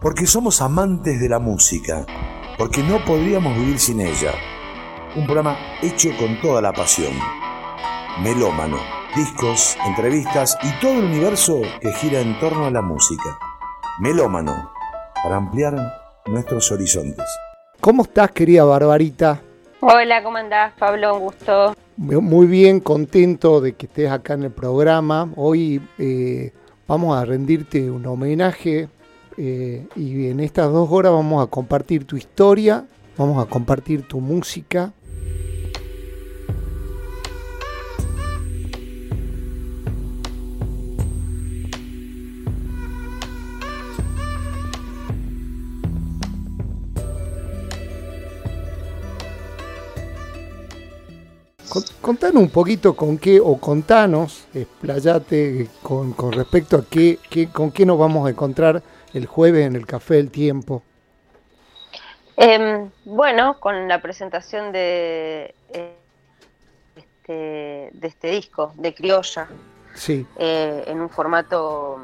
porque somos amantes de la música, porque no podríamos vivir sin ella. Un programa hecho con toda la pasión. Melómano, discos, entrevistas y todo el universo que gira en torno a la música. Melómano, para ampliar nuestros horizontes. ¿Cómo estás, querida Barbarita? Hola, ¿cómo andás, Pablo? Un gusto. Muy bien, contento de que estés acá en el programa. Hoy eh, vamos a rendirte un homenaje eh, y en estas dos horas vamos a compartir tu historia, vamos a compartir tu música. Contanos un poquito con qué, o contanos, explayate con, respecto a qué, con qué nos vamos a encontrar el jueves en el Café del Tiempo. Em, bueno, con la presentación de, eh, este, de este disco, de Criolla, sí. Eh, en un formato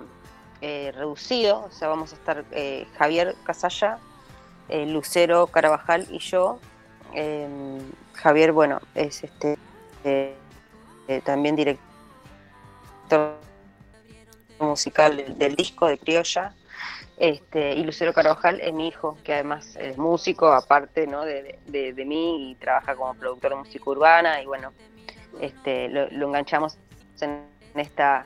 eh, reducido, o sea, vamos a estar Javier Casalla, Lucero Carabajal y yo em, Javier, bueno, es este también director musical del, disco de Criolla. Este, y Lucero Carvajal es mi hijo, que además es músico, aparte ¿no? de, mí, y trabaja como productor de música urbana, y bueno, este, lo, enganchamos en esta,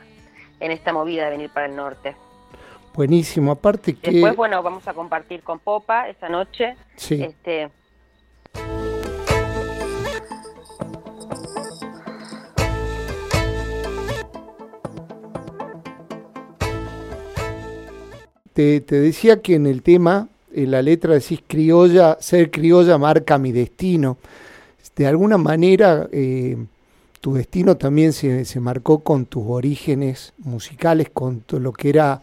en esta movida de venir para el norte. Buenísimo, aparte que... Después, bueno, vamos a compartir con Popa esta noche. Sí. Este, te, decía que en el tema, en la letra decís criolla, ser criolla marca mi destino. De alguna manera, eh, tu destino también se, se, marcó con tus orígenes musicales, con lo que era,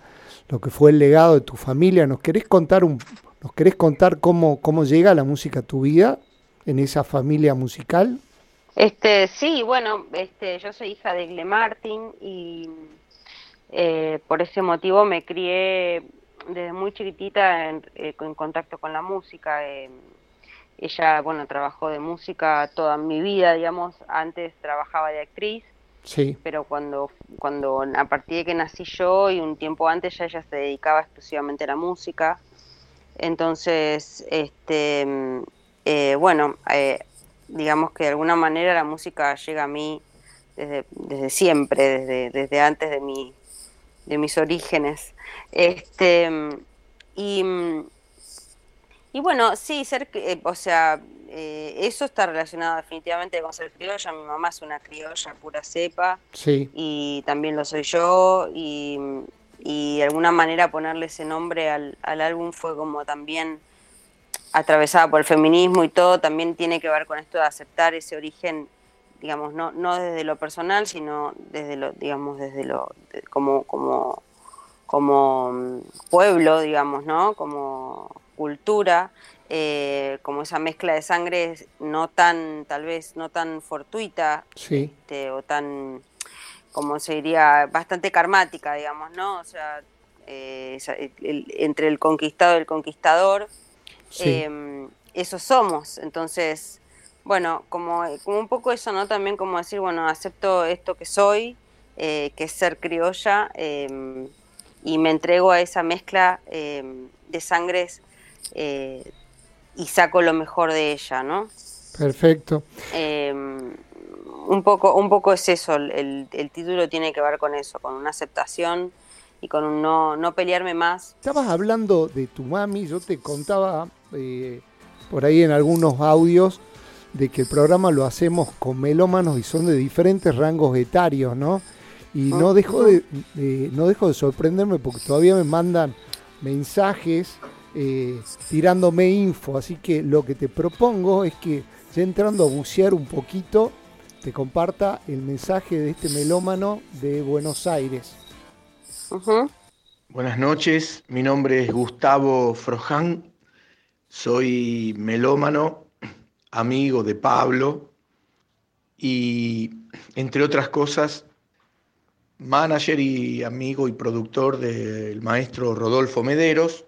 lo que fue el legado de tu familia. ¿Nos querés contar un, nos querés contar cómo, cómo llega la música a tu vida en esa familia musical? Este, sí, bueno, este, yo soy hija de Gle Martin y eh, por ese motivo me crié desde muy chiquitita en, eh, contacto con la música. Eh, ella, bueno, trabajó de música toda mi vida, digamos. Antes trabajaba de actriz. Sí. Pero cuando, cuando a partir de que nací yo y un tiempo antes ya ella se dedicaba exclusivamente a la música. Entonces, este, eh, bueno, digamos que de alguna manera la música llega a mí desde, desde siempre, desde, desde antes de mi, de mis orígenes. Este, y, y bueno, sí, ser, eh, o sea, eh, eso está relacionado definitivamente con ser criolla. Mi mamá es una criolla pura cepa. Sí. Y también lo soy yo. Y, y de alguna manera ponerle ese nombre al, al álbum fue como también atravesada por el feminismo y todo, también tiene que ver con esto de aceptar ese origen digamos, no, no desde lo personal, sino desde lo, digamos, desde lo, como, como, como mm, pueblo, digamos, ¿no? Como cultura, eh, como esa mezcla de sangre no tan, tal vez, no tan fortuita, este, o tan, como se diría, bastante karmática, digamos, ¿no? O sea, eh, entre el conquistado y el conquistador, eh, eso somos, entonces bueno, como, como un poco eso, ¿no? También como decir, bueno, acepto esto que soy, eh, que es ser criolla, em, y me entrego a esa mezcla em, de sangres eh, y saco lo mejor de ella, ¿no? Perfecto. Em, un, poco, un poco es eso, el, el, título tiene que ver con eso, con una aceptación y con un no, no pelearme más. Estabas hablando de tu mami, yo te contaba eh, por ahí en algunos audios de que el programa lo hacemos con melómanos y son de diferentes rangos etarios, ¿no? Y no dejo de, no dejo de sorprenderme porque todavía me mandan mensajes eh, tirándome info, así que lo que te propongo es que ya entrando a bucear un poquito, te comparta el mensaje de este melómano de Buenos Aires. Buenas noches, mi nombre es Gustavo Froján, soy melómano amigo de Pablo y, entre otras cosas, manager y amigo y productor del maestro Rodolfo Mederos,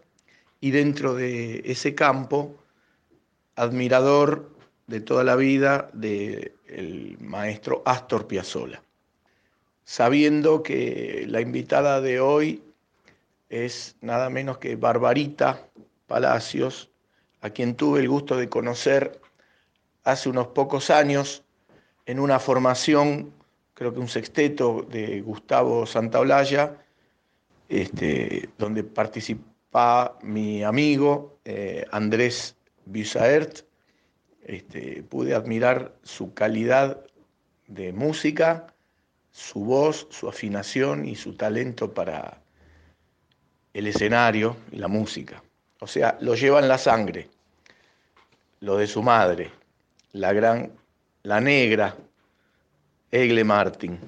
y dentro de ese campo, admirador de toda la vida del maestro Astor Piazzolla. Sabiendo que la invitada de hoy es nada menos que Barbarita Palacios, a quien tuve el gusto de conocer hace unos pocos años en una formación, creo que un sexteto de Gustavo Santaolalla, este, donde participa mi amigo eh, Andrés Bisaert. Este, pude admirar su calidad de música, su voz, su afinación y su talento para el escenario y la música. O sea, lo lleva en la sangre, lo de su madre, la gran, la negra, Egle Martin.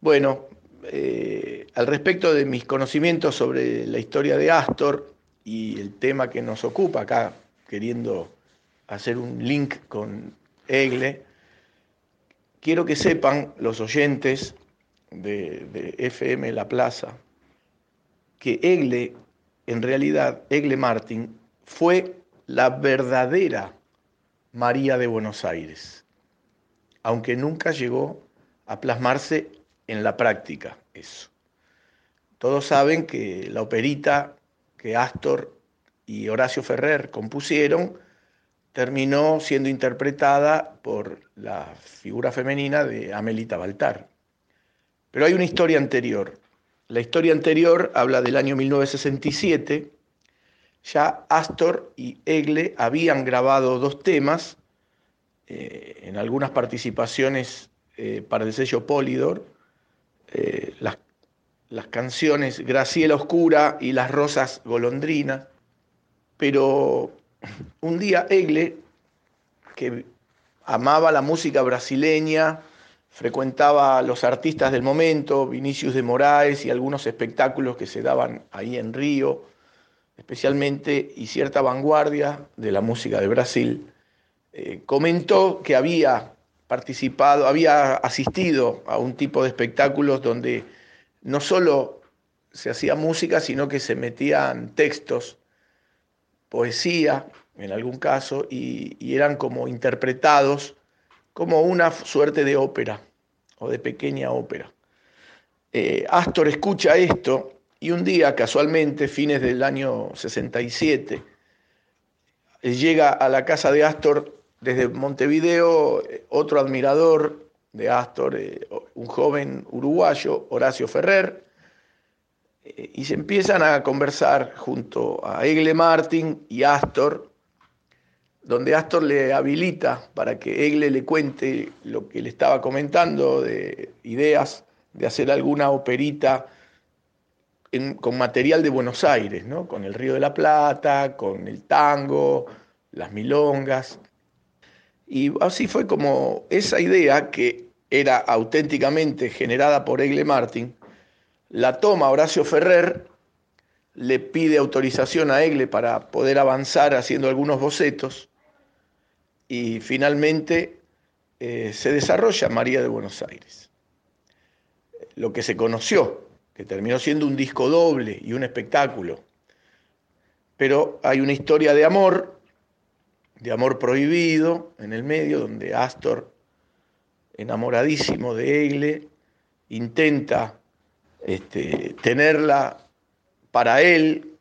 Bueno, eh, al respecto de mis conocimientos sobre la historia de Astor y el tema que nos ocupa acá, queriendo hacer un link con Egle, quiero que sepan los oyentes de, de FM La Plaza que Egle, en realidad, Egle Martin, fue la verdadera María de Buenos Aires, aunque nunca llegó a plasmarse en la práctica eso. Todos saben que la operita que Astor y Horacio Ferrer compusieron terminó siendo interpretada por la figura femenina de Amelita Baltar. Pero hay una historia anterior. La historia anterior habla del año 1967 ya Astor y Egle habían grabado dos temas eh, en algunas participaciones eh, para el sello Polydor, eh, las, las, canciones Graciela Oscura y Las Rosas Golondrinas, pero un día Egle, que amaba la música brasileña, frecuentaba a los artistas del momento, Vinicius de Moraes y algunos espectáculos que se daban ahí en Río, especialmente y cierta vanguardia de la música de Brasil, eh, comentó que había participado, había asistido a un tipo de espectáculos donde no solo se hacía música, sino que se metían textos, poesía en algún caso, y, eran como interpretados como una suerte de ópera o de pequeña ópera. Eh, Astor escucha esto y un día, casualmente, fines del año 67, llega a la casa de Astor desde Montevideo otro admirador de Astor, eh, un joven uruguayo, Horacio Ferrer, eh, y se empiezan a conversar junto a Egle Martin y Astor, donde Astor le habilita para que Egle le cuente lo que le estaba comentando de ideas de hacer alguna operita con material de Buenos Aires, ¿no? con el Río de la Plata, con el tango, las milongas. Y así fue como esa idea, que era auténticamente generada por Egle Martin, la toma Horacio Ferrer, le pide autorización a Egle para poder avanzar haciendo algunos bocetos y finalmente eh, se desarrolla María de Buenos Aires. Lo que se conoció que terminó siendo un disco doble y un espectáculo. Pero hay una historia de amor, de amor prohibido en el medio, donde Astor, enamoradísimo de Egle, intenta este, tenerla para él,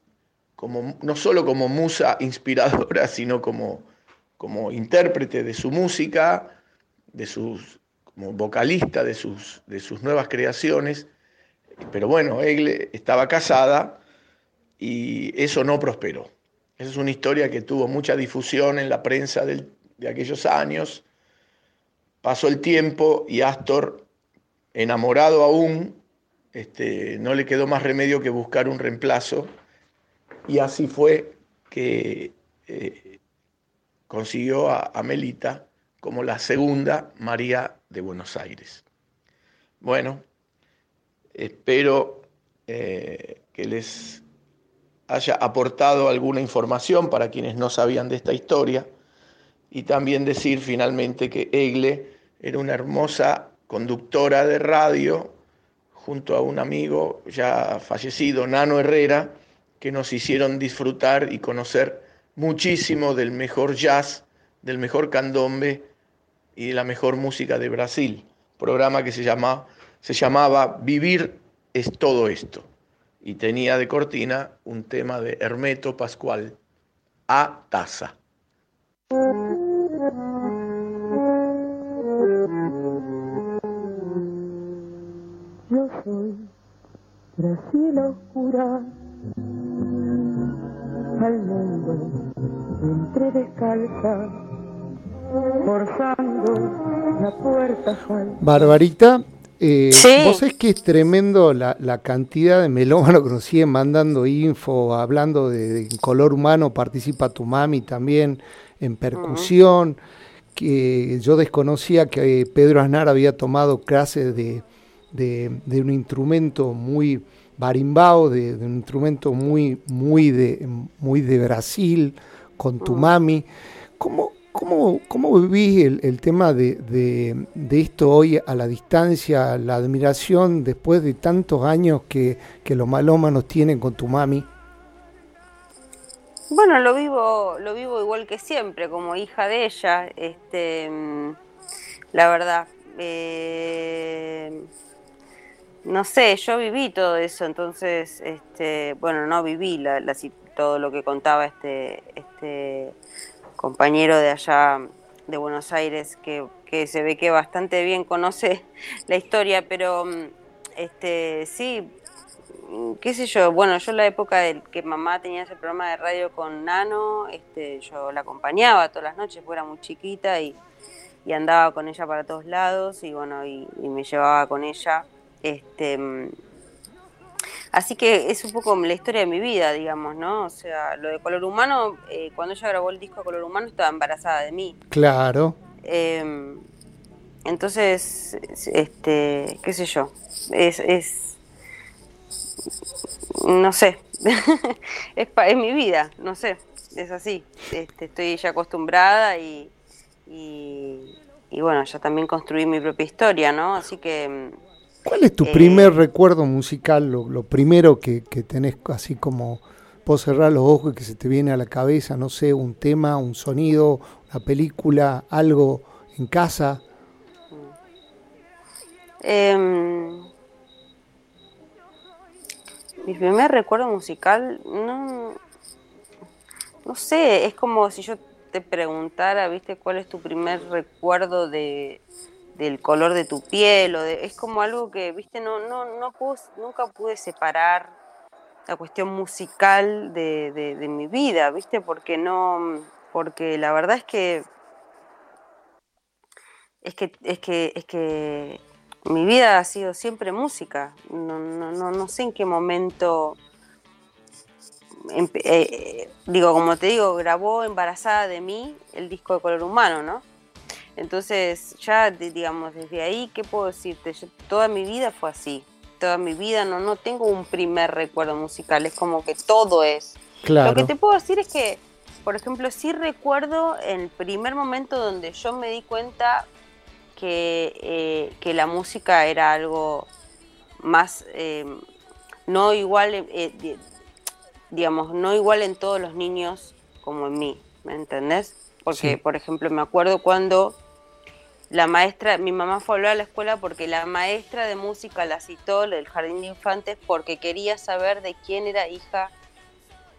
como, no solo como musa inspiradora, sino como, como intérprete de su música, de sus, como vocalista de sus, de sus nuevas creaciones pero bueno, Egle estaba casada y eso no prosperó. Esa es una historia que tuvo mucha difusión en la prensa de aquellos años. Pasó el tiempo y Astor, enamorado aún, este, no le quedó más remedio que buscar un reemplazo y así fue que eh, consiguió a, a Melita como la segunda María de Buenos Aires. Bueno, Espero eh, que les haya aportado alguna información para quienes no sabían de esta historia y también decir finalmente que Egle era una hermosa conductora de radio junto a un amigo ya fallecido, Nano Herrera, que nos hicieron disfrutar y conocer muchísimo del mejor jazz, del mejor candombe y de la mejor música de Brasil. Programa que se, llama, se llamaba Vivir es todo esto. Y tenía de cortina un tema de Hermeto Pascual, A Taza. Yo soy Brasil oscura, al mundo entre descalza, forzando la puerta. Barbarita, eh, Vos es que es tremendo la, cantidad de melómanos que nos siguen mandando info, hablando de, color humano, participa tu mami también en percusión, que yo desconocía que Pedro Aznar había tomado clases de, de, un instrumento muy barimbao, de, un instrumento muy, muy, de, muy de Brasil, con tu mami. ¿Cómo, cómo, cómo vivís el, tema de, esto hoy a la distancia, la admiración después de tantos años que, que los malómanos tienen con tu mami? Bueno, lo vivo, lo vivo igual que siempre, como hija de ella. Este, la verdad. Eh, no sé, yo viví todo eso, entonces, este, bueno, no viví la, todo lo que contaba este, este compañero de allá de Buenos Aires, que, se ve que bastante bien conoce la historia, pero mm, este, sí, qué sé yo, bueno, yo en la época de que mamá tenía ese programa de radio con Nano, este, yo la acompañaba todas las noches, porque era muy chiquita y, andaba con ella para todos lados y bueno, y me llevaba con ella este, así que es un poco la historia de mi vida, digamos, ¿no? O sea, lo de Color Humano, eh, cuando ella grabó el disco Color Humano estaba embarazada de mí. Claro. Em, entonces, este, qué sé yo, es, es no sé, es, es mi vida, no sé, es así. Este, estoy ya acostumbrada y, y, y, bueno, ya también construí mi propia historia, ¿no? Así que ¿Cuál es tu primer eh, recuerdo musical, lo, primero que, tenés así como vos cerrar los ojos y que se te viene a la cabeza, no sé, un tema, un sonido, una película, algo en casa? Em, mi primer recuerdo musical, no, no sé, es como si yo te preguntara, ¿viste? ¿Cuál es tu primer recuerdo de, del color de tu piel, o de, es como algo que, viste, no, no, no nunca pude separar la cuestión musical de, de, mi vida, viste, porque no, porque la verdad es que es que, es que, es que mi vida ha sido siempre música. No, no, no, no sé en qué momento, eh, digo, como te digo, grabó embarazada de mí el disco de color humano, ¿no? Entonces, ya, digamos, desde ahí, ¿qué puedo decirte? toda mi vida fue así. Toda mi vida no, no tengo un primer recuerdo musical, es como que todo es. Lo que te puedo decir es que, por ejemplo, sí recuerdo el primer momento donde yo me di cuenta que, eh, que la música era algo más, eh, no igual, eh, digamos, no igual en todos los niños como en mí, ¿me entendés? Porque, por ejemplo, me acuerdo cuando la maestra, mi mamá fue a hablar a la escuela porque la maestra de música la citó del jardín de infantes porque quería saber de quién era hija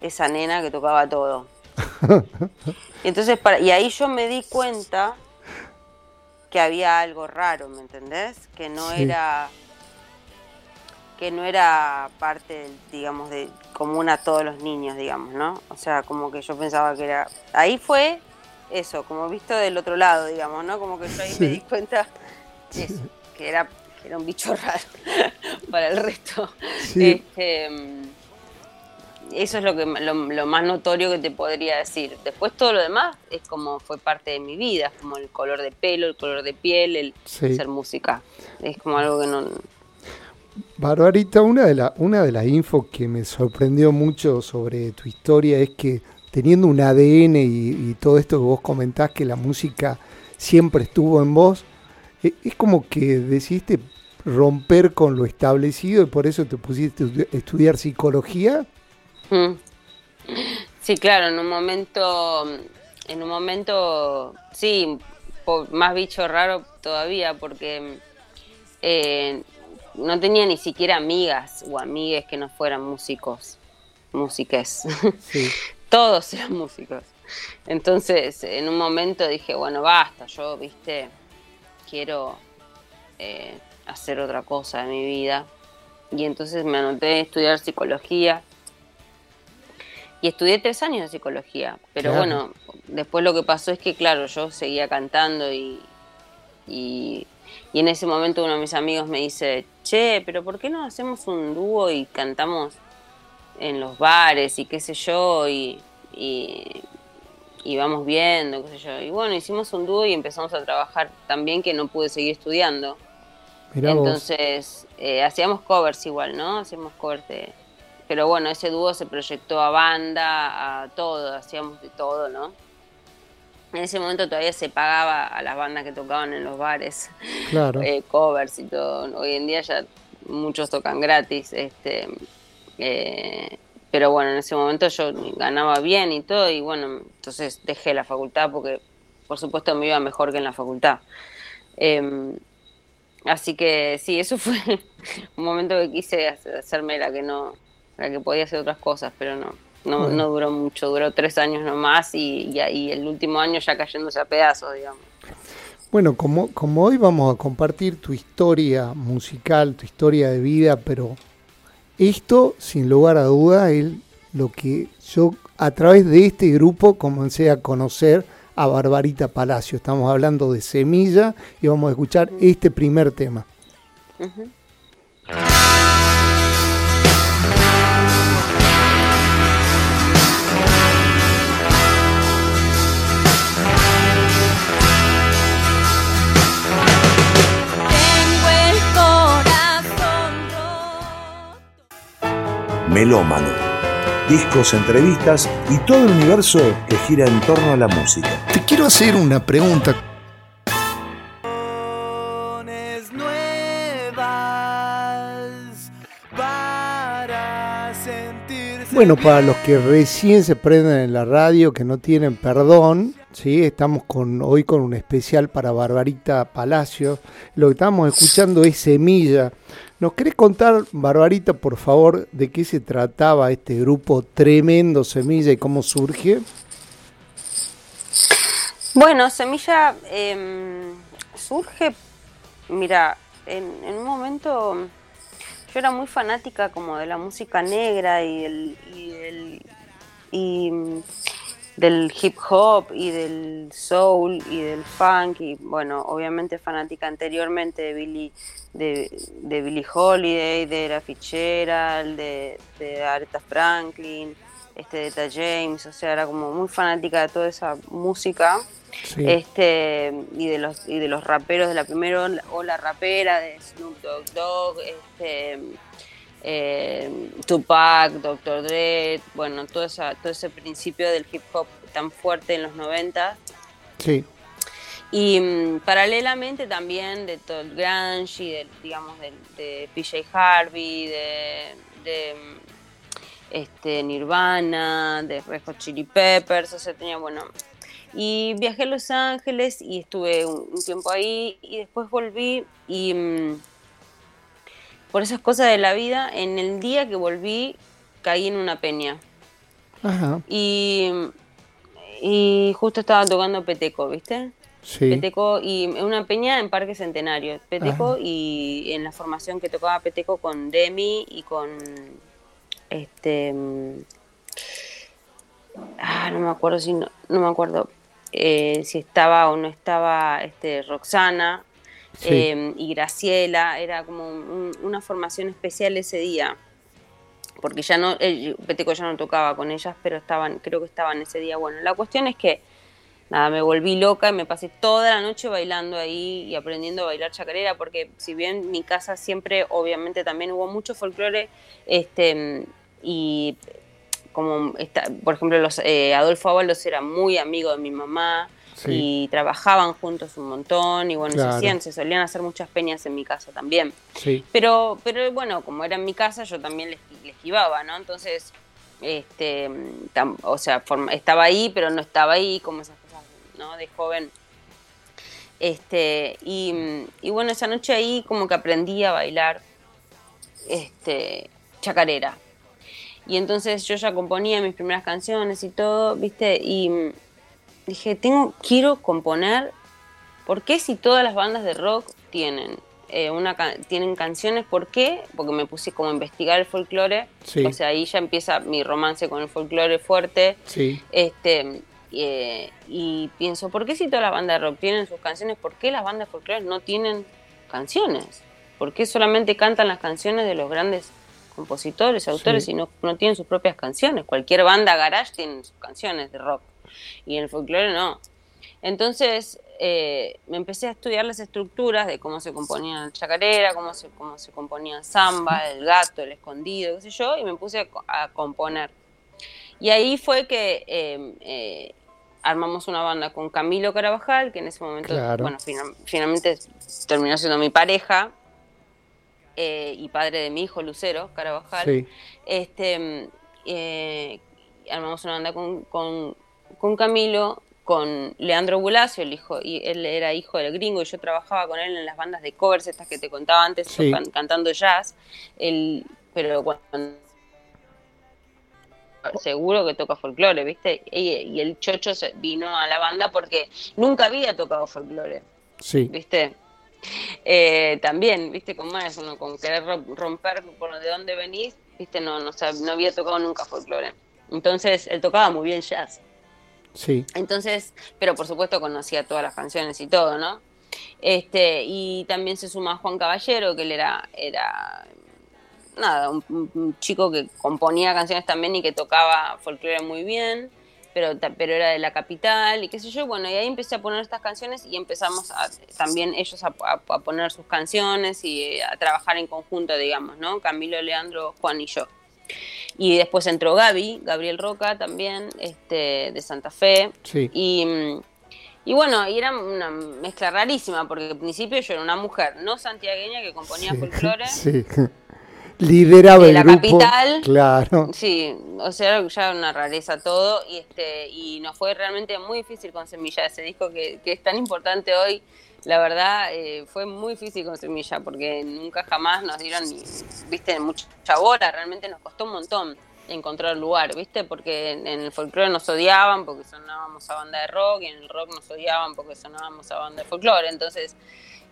esa nena que tocaba todo. y entonces, para, y ahí yo me di cuenta que había algo raro, ¿me entendés? Que no era que no era parte, digamos, de común a todos los niños, digamos, ¿no? O sea, como que yo pensaba que era... Ahí fue eso, como visto del otro lado, digamos, ¿no? Como que yo ahí me di cuenta que era, que era un bicho raro para el resto. Este, eso es lo, que, lo, más notorio que te podría decir. Después todo lo demás es como fue parte de mi vida, como el color de pelo, el color de piel, el ser música. Es como algo que no... Barbarita, una de, la, una de las infos que me sorprendió mucho sobre tu historia es que teniendo un ADN y, todo esto que vos comentás, que la música siempre estuvo en vos, e, es como que decidiste romper con lo establecido y por eso te pusiste a estudiar psicología. Mm. Sí, claro, en un momento, en un momento, sí, más bicho raro todavía, porque eh, no tenía ni siquiera amigas o amigues que no fueran músicos, músiques. Todos eran músicos. Entonces, en un momento dije, bueno, basta, yo, viste, quiero eh, hacer otra cosa de mi vida. Y entonces me anoté a estudiar psicología. Y estudié tres años de psicología. Pero bueno, después lo que pasó es que, claro, yo seguía cantando y, y, y, en ese momento uno de mis amigos me dice, che, pero ¿por qué no hacemos un dúo y cantamos en los bares y qué sé yo? Y, y, y vamos viendo, qué sé yo. Y bueno, hicimos un dúo y empezamos a trabajar también que no pude seguir estudiando. Entonces, eh, hacíamos covers igual, ¿no? Hacíamos covers de... Pero bueno, ese dúo se proyectó a banda, a todo, hacíamos de todo, ¿no? En ese momento todavía se pagaba a las bandas que tocaban en los bares, claro. Eh, covers y todo. Hoy en día ya muchos tocan gratis, este, eh, pero bueno, en ese momento yo ganaba bien y todo, y bueno, entonces dejé la facultad porque por supuesto me iba mejor que en la facultad. Em, así que sí, eso fue un momento que quise hacerme la que no, la que podía hacer otras cosas, pero no, no, no duró mucho, duró tres años nomás y, y, y el último año ya cayéndose a pedazos, digamos. Bueno, como, como hoy vamos a compartir tu historia musical, tu historia de vida, pero esto, sin lugar a duda, es lo que yo a través de este grupo comencé a conocer a Barbarita Palacio. Estamos hablando de Semilla y vamos a escuchar este primer tema. Melómano. Discos, entrevistas y todo el universo que gira en torno a la música. Te quiero hacer una pregunta. Bueno, para los que recién se prenden en la radio, que no tienen perdón, ¿sí? estamos con, hoy con un especial para Barbarita Palacio. Lo que estamos escuchando es Semilla, ¿Nos querés contar, Barbarita, por favor, de qué se trataba este grupo tremendo Semilla y cómo surge? Bueno, Semilla em, surge, mira, en, un momento yo era muy fanática como de la música negra y el, y el y del hip hop y del soul y del funk y bueno, obviamente fanática anteriormente de Billy de, de Billie Holiday, de la Fitzgerald, de, de Aretha Franklin, este de Ta James, o sea, era como muy fanática de toda esa música. Este y de los y de los raperos de la primera ola rapera de Snoop Dogg Dogg, este eh, Tupac, Dr. Dre, bueno, todo, esa, todo ese principio del hip hop tan fuerte en los 90. Sí. Y mm, paralelamente también de todo el grunge y de, digamos, de, PJ Harvey, de, mm, este, Nirvana, de Red Hot Chili Peppers, o sea, tenía, bueno... Y viajé a Los Ángeles y estuve un, un tiempo ahí y después volví y mm, por esas cosas de la vida, en el día que volví caí en una peña. Ajá. Y, y justo estaba tocando Peteco, ¿viste? Sí. Peteco y una peña en Parque Centenario. Peteco y en la formación que tocaba Peteco con Demi y con este ah, no me acuerdo si no, no me acuerdo eh, si estaba o no estaba este Roxana Em, y Graciela, era como una formación especial ese día, porque ya no, el Peteco ya no tocaba con ellas, pero estaban, creo que estaban ese día. Bueno, la cuestión es que nada, me volví loca y me pasé toda la noche bailando ahí y aprendiendo a bailar chacarera, porque si bien mi casa siempre, obviamente también hubo mucho folclore, este, y como, está, por ejemplo, los, eh, Adolfo Ábalos era muy amigo de mi mamá, y trabajaban juntos un montón y bueno, se, hacían, se solían hacer muchas peñas en mi casa también. Pero, pero bueno, como era en mi casa, yo también les, les ¿no? Entonces, este, tam- o sea, forma- estaba ahí, pero no estaba ahí, como esas cosas, ¿no? De joven. Este, y, y bueno, esa noche ahí como que aprendí a bailar este, chacarera. Y entonces yo ya componía mis primeras canciones y todo, ¿viste? Y dije, tengo, quiero componer, ¿por qué si todas las bandas de rock tienen, eh, una, tienen canciones? ¿Por qué? Porque me puse como a investigar el folclore, Sí. o sea, ahí ya empieza mi romance con el folclore fuerte. Sí, Este, eh, y pienso, ¿por qué si todas las bandas de rock tienen sus canciones, por qué las bandas folclóricas no tienen canciones? ¿Por qué solamente cantan las canciones de los grandes compositores, autores Sí. y no, no tienen sus propias canciones? Cualquier banda garage tiene sus canciones de rock y en el folclore no. Entonces eh, me empecé a estudiar las estructuras de cómo se componía el chacarera, cómo se, cómo se componía el samba, el gato, el escondido, qué sé yo, y me puse a a componer. Y ahí fue que eh, eh, armamos una banda con Camilo Carabajal, que en ese momento, Claro. bueno, final- finalmente terminó siendo mi pareja eh, y padre de mi hijo Lucero Carabajal. sí, Este, mm, eh, armamos una banda con, con, con Camilo, con Leandro Bulacio, el hijo, y él era hijo del gringo, y yo trabajaba con él en las bandas de covers, estas que te contaba antes, Sí. can- cantando jazz. Él, pero cuando seguro que toca folclore, ¿viste? Y, y el chocho se vino a la banda porque nunca había tocado folclore. sí, ¿viste? Eh, también, ¿viste? Como es uno con querer ro- romper por de dónde venís, ¿viste? No, no, no había tocado nunca folclore. Entonces, él tocaba muy bien jazz. Entonces, pero por supuesto conocía todas las canciones y todo, ¿no? Este, y también se suma Juan Caballero, que él era, era nada, un, chico que componía canciones también y que tocaba folclore muy bien, pero, pero era de la capital y qué sé yo. Bueno, y ahí empecé a poner estas canciones y empezamos a, también ellos a, a- poner sus canciones y a trabajar en conjunto, digamos, ¿no? Camilo, Leandro, Juan y yo. Y después entró Gaby, Gabriel Roca también, este, de Santa Fe. sí. Y, mm, y bueno, y era una mezcla rarísima, porque al principio yo era una mujer no santiagueña que componía sí, folclore. sí. Lideraba De el la grupo. capital. Claro. Sí, o sea, era ya una rareza todo y este y nos fue realmente muy difícil con Semilla ese disco que, que es tan importante hoy. La verdad eh, fue muy difícil con Semilla porque nunca jamás nos dieron ni, viste, mucha bola, realmente nos costó un montón encontrar lugar, viste, porque en, el folclore nos odiaban porque sonábamos a banda de rock y en el rock nos odiaban porque sonábamos a banda de folclore, entonces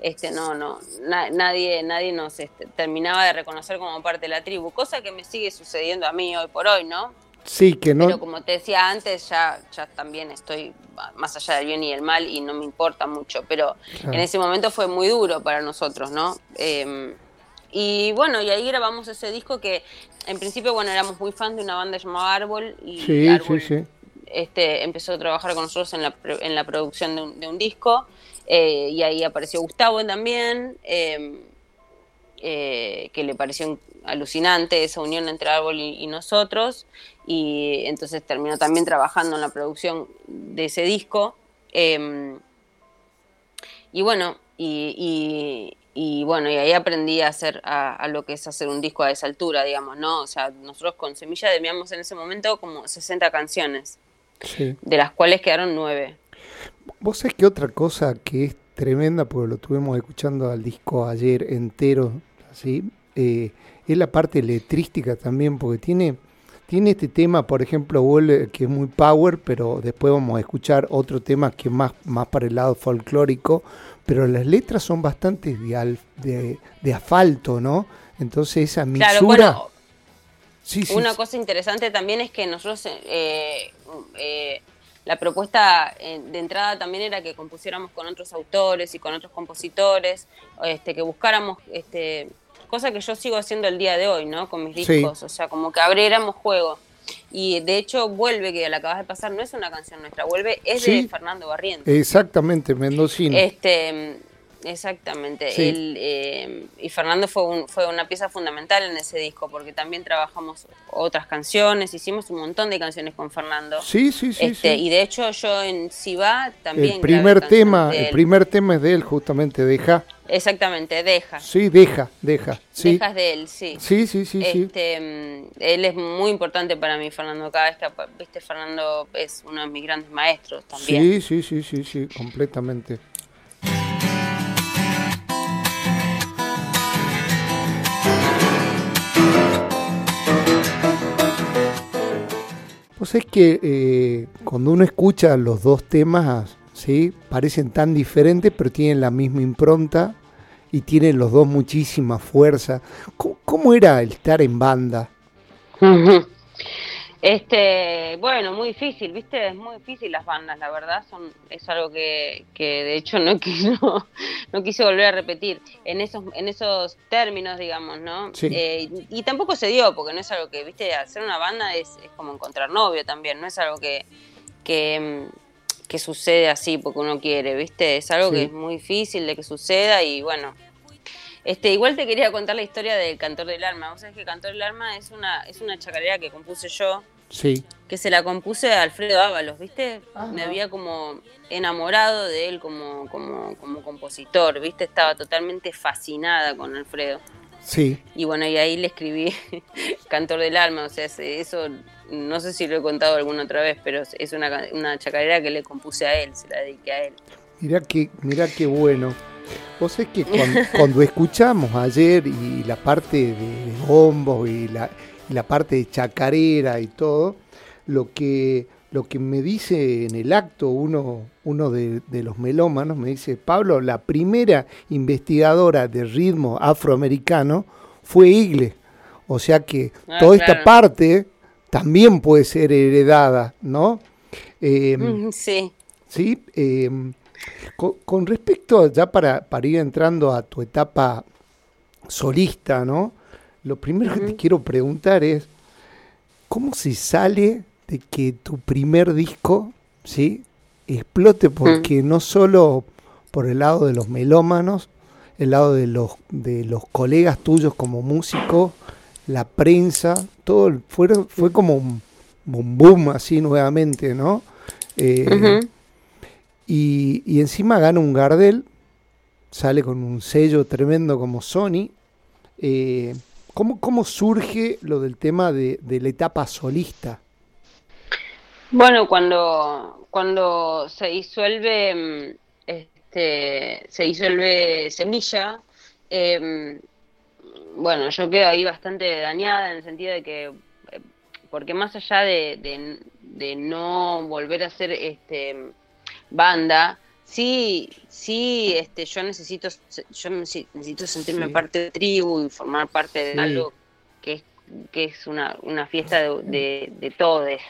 este no no na- nadie nadie nos este, terminaba de reconocer como parte de la tribu cosa que me sigue sucediendo a mí hoy por hoy no Sí, que no. pero como te decía antes ya ya también estoy más allá del bien y el mal y no me importa mucho pero Claro. en ese momento fue muy duro para nosotros no Eh, y bueno y ahí grabamos ese disco que en principio bueno éramos muy fans de una banda llamada Árbol y Sí, Árbol sí, sí. este, empezó a trabajar con nosotros en la, en la producción de un, de un disco eh, y ahí apareció Gustavo también, eh, eh, que le pareció alucinante esa unión entre Árbol y, y nosotros y entonces terminó también trabajando en la producción de ese disco. eh, y bueno, y, y- y bueno, y ahí aprendí a hacer a, a lo que es hacer un disco a esa altura, digamos, ¿no? O sea, nosotros con Semilla debíamos en ese momento como 60 canciones Sí. de las cuales quedaron nueve. Vos sabés que otra cosa que es tremenda, porque lo estuvimos escuchando al disco ayer entero, así, eh, es la parte letrística también, porque tiene, tiene este tema, por ejemplo, vuelve, que es muy power, pero después vamos a escuchar otro tema que es más, más para el lado folclórico, pero las letras son bastante de, al- de, de asfalto, ¿no? Entonces esa misura... Claro, bueno, sí, sí, una sí. cosa interesante también es que nosotros, eh, eh, la propuesta eh, de entrada también era que compusiéramos con otros autores y con otros compositores, este, que buscáramos, este, cosa que yo sigo haciendo el día de hoy, ¿no? Con mis Sí. discos, o sea, como que abriéramos juego. Y de hecho, Vuelve, que la acabas de pasar, no es una canción nuestra, Vuelve es Sí. de Fernando Barrientos. Exactamente, Mendocino. Este, exactamente. Sí. Eh, y Fernando fue, un- fue una pieza fundamental en ese disco, porque también trabajamos otras canciones, hicimos un montón de canciones con Fernando. sí, sí, sí. este, sí. Y de hecho yo en Siva también... El primer tema, el primer tema es de él, justamente, deja. Exactamente, deja. Sí, deja, deja. Sí. Dejas de él, sí. Sí, sí, sí, sí. Este, mm, él es muy importante para mí, Fernando. Cada vez que, viste, Fernando es uno de mis grandes maestros también. Sí, sí, sí, sí, sí, completamente. Pues es que eh, cuando uno escucha los dos temas, ¿sí? parecen tan diferentes, pero tienen la misma impronta y tienen los dos muchísima fuerza. ¿Cómo, cómo era el estar en banda? Este, bueno, muy difícil, ¿viste? Es muy difícil las bandas, la verdad, son es algo que, que de hecho no quiso no quise volver a repetir en esos en esos términos, digamos, ¿no? Sí. Eh, y, tampoco se dio, porque no es algo que, ¿viste? Hacer una banda es, es como encontrar novio también, no es algo que que, mm, que sucede así porque uno quiere, ¿viste? Es algo Sí. que es muy difícil de que suceda y bueno, este, igual te quería contar la historia del Cantor del Alma. Vos sabés que Cantor del Alma es una, es una chacarera que compuse yo, Sí, que se la compuse a Alfredo Ábalos, ¿viste? Ajá. Me había como enamorado de él como, como, como compositor, ¿viste? Estaba totalmente fascinada con Alfredo. Sí. Y bueno, y ahí le escribí Cantor del Alma, o sea, se- eso no sé si lo he contado alguna otra vez, pero es una, una chacarera que le compuse a él, se la dediqué a él. Mirá que, mirá qué bueno. Vos es que cuando, cuando escuchamos ayer y la parte de, de bombos y la, y la parte de chacarera y todo, lo que, lo que me dice en el acto uno, uno de, de los melómanos, me dice, Pablo, la primera investigadora de ritmo afroamericano fue Igle. O sea que Ah, toda esta parte también puede ser heredada, ¿no? Eh, Mm, Sí. ¿sí? Eh, con, con respecto, a- ya para, para ir entrando a tu etapa solista, ¿no? Lo primero que te quiero preguntar es, ¿cómo se sale de que tu primer disco, ¿sí? Explote porque no solo por el lado de los melómanos, el lado de los, de los colegas tuyos como músico, la prensa, todo fueron, fue como un, un boom así nuevamente, ¿no? Eh, y, y encima gana un Gardel, sale con un sello tremendo como Sony. Eh, ¿cómo, cómo surge lo del tema de, de la etapa solista? Bueno, cuando, cuando se disuelve, mm, este, se disuelve semilla, em, bueno, yo quedo ahí bastante dañada en el sentido de que, eh, porque más allá de, de- de no volver a ser este, banda, sí, sí, este, yo necesito, yo necesi- necesito sentirme Sí. parte de tribu y formar parte de Sí. algo que es, una, una fiesta de, de, de todes.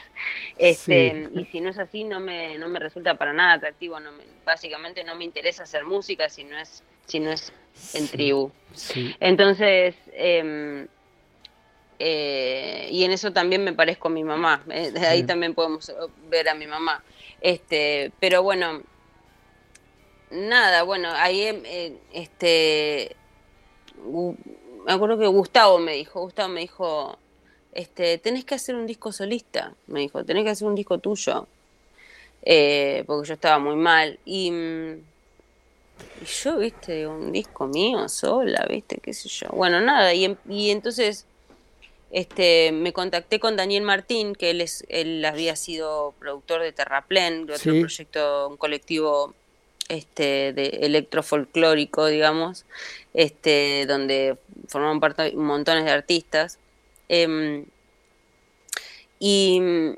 Este, Sí. Y si no es así, no me, no me resulta para nada atractivo. No me- básicamente no me interesa hacer música si no es, si no es en Sí. tribu. Sí, Entonces, em, eh, y en eso también me parezco a mi mamá. eh, de ahí también podemos ver a mi mamá. Este, pero bueno, nada, bueno, ahí em, eh, este, me acuerdo que Gustavo me dijo, Gustavo me dijo, este, tenés que hacer un disco solista, me dijo, tenés que hacer un disco tuyo, eh, porque yo estaba muy mal. Y, mm, y yo, viste, un disco mío sola, viste, qué sé yo. Bueno, nada, y, em- y entonces este, me contacté con Daniel Martín, que él, es, él había sido productor de Terraplén, de otro Sí. proyecto, un colectivo este, de electrofolclórico, digamos, este, donde formaban parte montones de artistas. Em, y mm,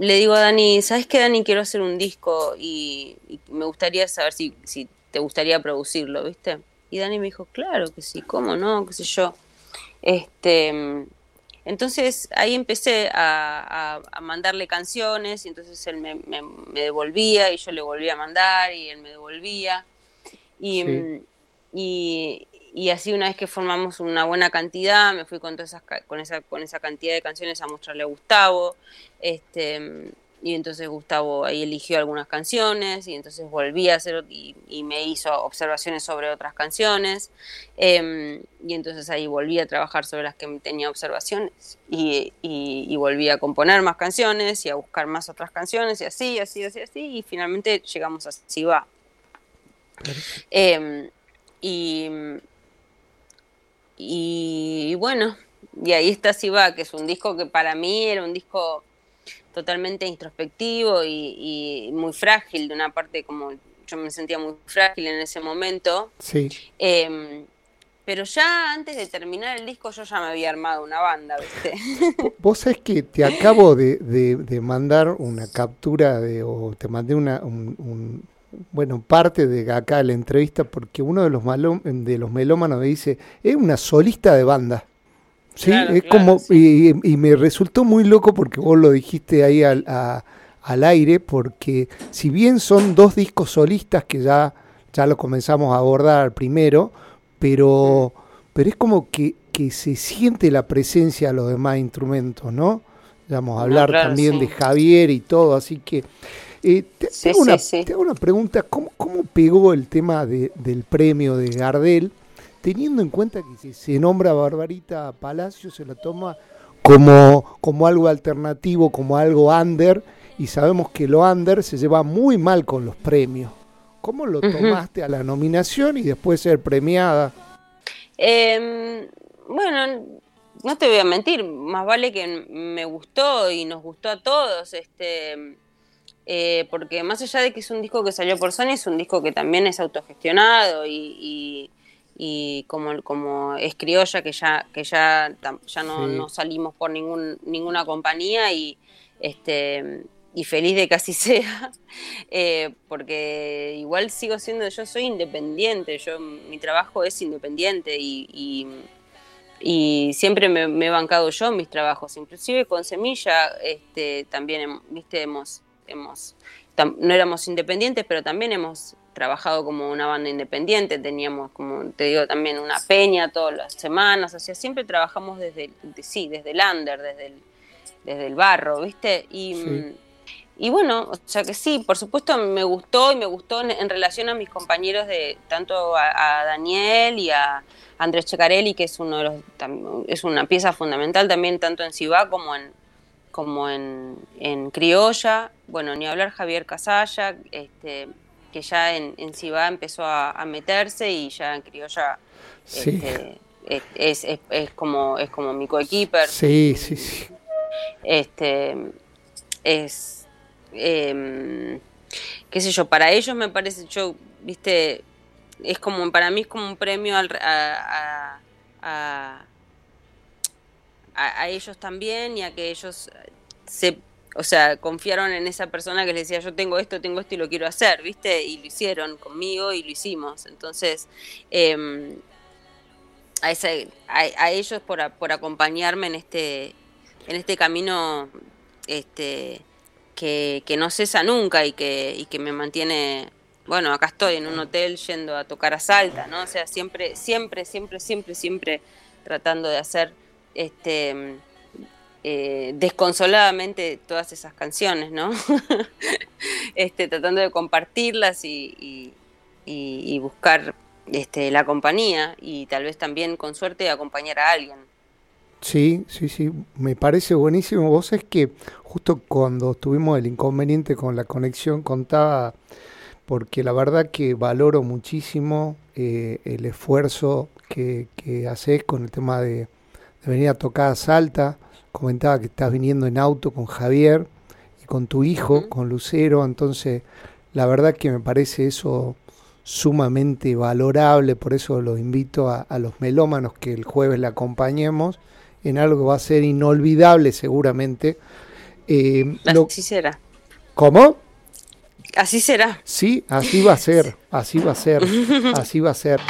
le digo a Dani, ¿sabes qué, Dani? Quiero hacer un disco y, y me gustaría saber si, si te gustaría producirlo, ¿viste? Y Dani me dijo, claro que sí, ¿cómo no? ¿Qué sé yo? Este, mm, entonces ahí empecé a, a- a mandarle canciones y entonces él me, me- me devolvía y yo le volvía a mandar y él me devolvía. Y, Sí. y, y así una vez que formamos una buena cantidad, me fui con, todas esas, con, esa, con esa cantidad de canciones a mostrarle a Gustavo. Este, y entonces Gustavo ahí eligió algunas canciones y entonces volví a hacer y, y me hizo observaciones sobre otras canciones. Em, y entonces ahí volví a trabajar sobre las que tenía observaciones y, y- y volví a componer más canciones y a buscar más otras canciones y así, así, así, así. Y finalmente llegamos a Si va. Em, y, y bueno, y ahí está Si va, que es un disco que para mí era un disco totalmente introspectivo y, muy frágil, de una parte como yo me sentía muy frágil en ese momento. Sí. Em, pero ya antes de terminar el disco yo ya me había armado una banda, ¿viste? Vos sabés que te acabo de, de, mandar una captura de, o te mandé una, un, bueno, parte de acá la entrevista porque uno de los, de los melómanos me dice, es una solista de banda. Sí, es como, Y, me resultó muy loco porque vos lo dijiste ahí al, al aire, porque si bien son dos discos solistas que ya, ya lo comenzamos a abordar primero, pero, pero es como que, que se siente la presencia de los demás instrumentos, ¿no? Vamos a hablar también de Javier y todo, así que eh, te, hago una, una, pregunta, ¿cómo, ¿cómo pegó el tema de, del premio de Gardel? Teniendo en cuenta que si se nombra Barbarita Palacio, se la toma como, como algo alternativo, como algo under, y sabemos que lo under se lleva muy mal con los premios. ¿Cómo lo tomaste a la nominación y después ser premiada? Em, bueno, no te voy a mentir, más vale que me gustó y nos gustó a todos, este, eh, porque más allá de que es un disco que salió por Sony, es un disco que también es autogestionado y y como, como es criolla que ya que ya ya no, salimos por ningún ninguna compañía y este y feliz de que así sea eh, porque igual sigo siendo yo soy independiente yo mi trabajo es independiente y, y, siempre me, he bancado yo mis trabajos inclusive con semilla este también viste hemos hemos no éramos independientes pero también hemos trabajado como una banda independiente, teníamos, como te digo, también una peña todas las semanas, o sea, siempre trabajamos desde, sí, desde el under, desde el, desde el barro, ¿viste? Y, y bueno, o sea que sí, por supuesto me gustó y me gustó en, relación a mis compañeros de tanto a, Daniel y a Andrés Checarelli, que es uno de los es una pieza fundamental también tanto en Cibá como en como en, en Criolla, bueno, ni hablar Javier Casalla, este que ya en, en Cibá empezó a, meterse y ya en Criolla este, es, es, como es como mi coequiper. Sí, sí, sí. Este es em, qué sé yo, para ellos me parece, yo, viste, es como, para mí es como un premio a, a, a, ellos también y a que ellos se o sea, confiaron en esa persona que les decía, yo tengo esto, tengo esto y lo quiero hacer, ¿viste? Y lo hicieron conmigo y lo hicimos. Entonces, em, a, a, ellos por, por, acompañarme en este, en este camino este, que, que, no cesa nunca y que, y que me mantiene, bueno, acá estoy en un hotel yendo a tocar a Salta, ¿no? O sea, siempre, siempre, siempre, siempre, siempre tratando de hacer este eh, desconsoladamente todas esas canciones, ¿no? este, tratando de compartirlas y, buscar este, la compañía y tal vez también con suerte acompañar a alguien. Sí, sí, sí, me parece buenísimo. Vos es que justo cuando tuvimos el inconveniente con la conexión contaba, porque la verdad que valoro muchísimo eh, el esfuerzo que, que haces con el tema de, de venir a tocar a Salta, comentaba que estás viniendo en auto con Javier y con tu hijo, con Lucero, entonces la verdad que me parece eso sumamente valorable, por eso los invito a, los melómanos que el jueves le acompañemos en algo que va a ser inolvidable seguramente. Eh, así será. ¿Cómo? Así será. Sí, así va a ser, así va a ser, así va a ser.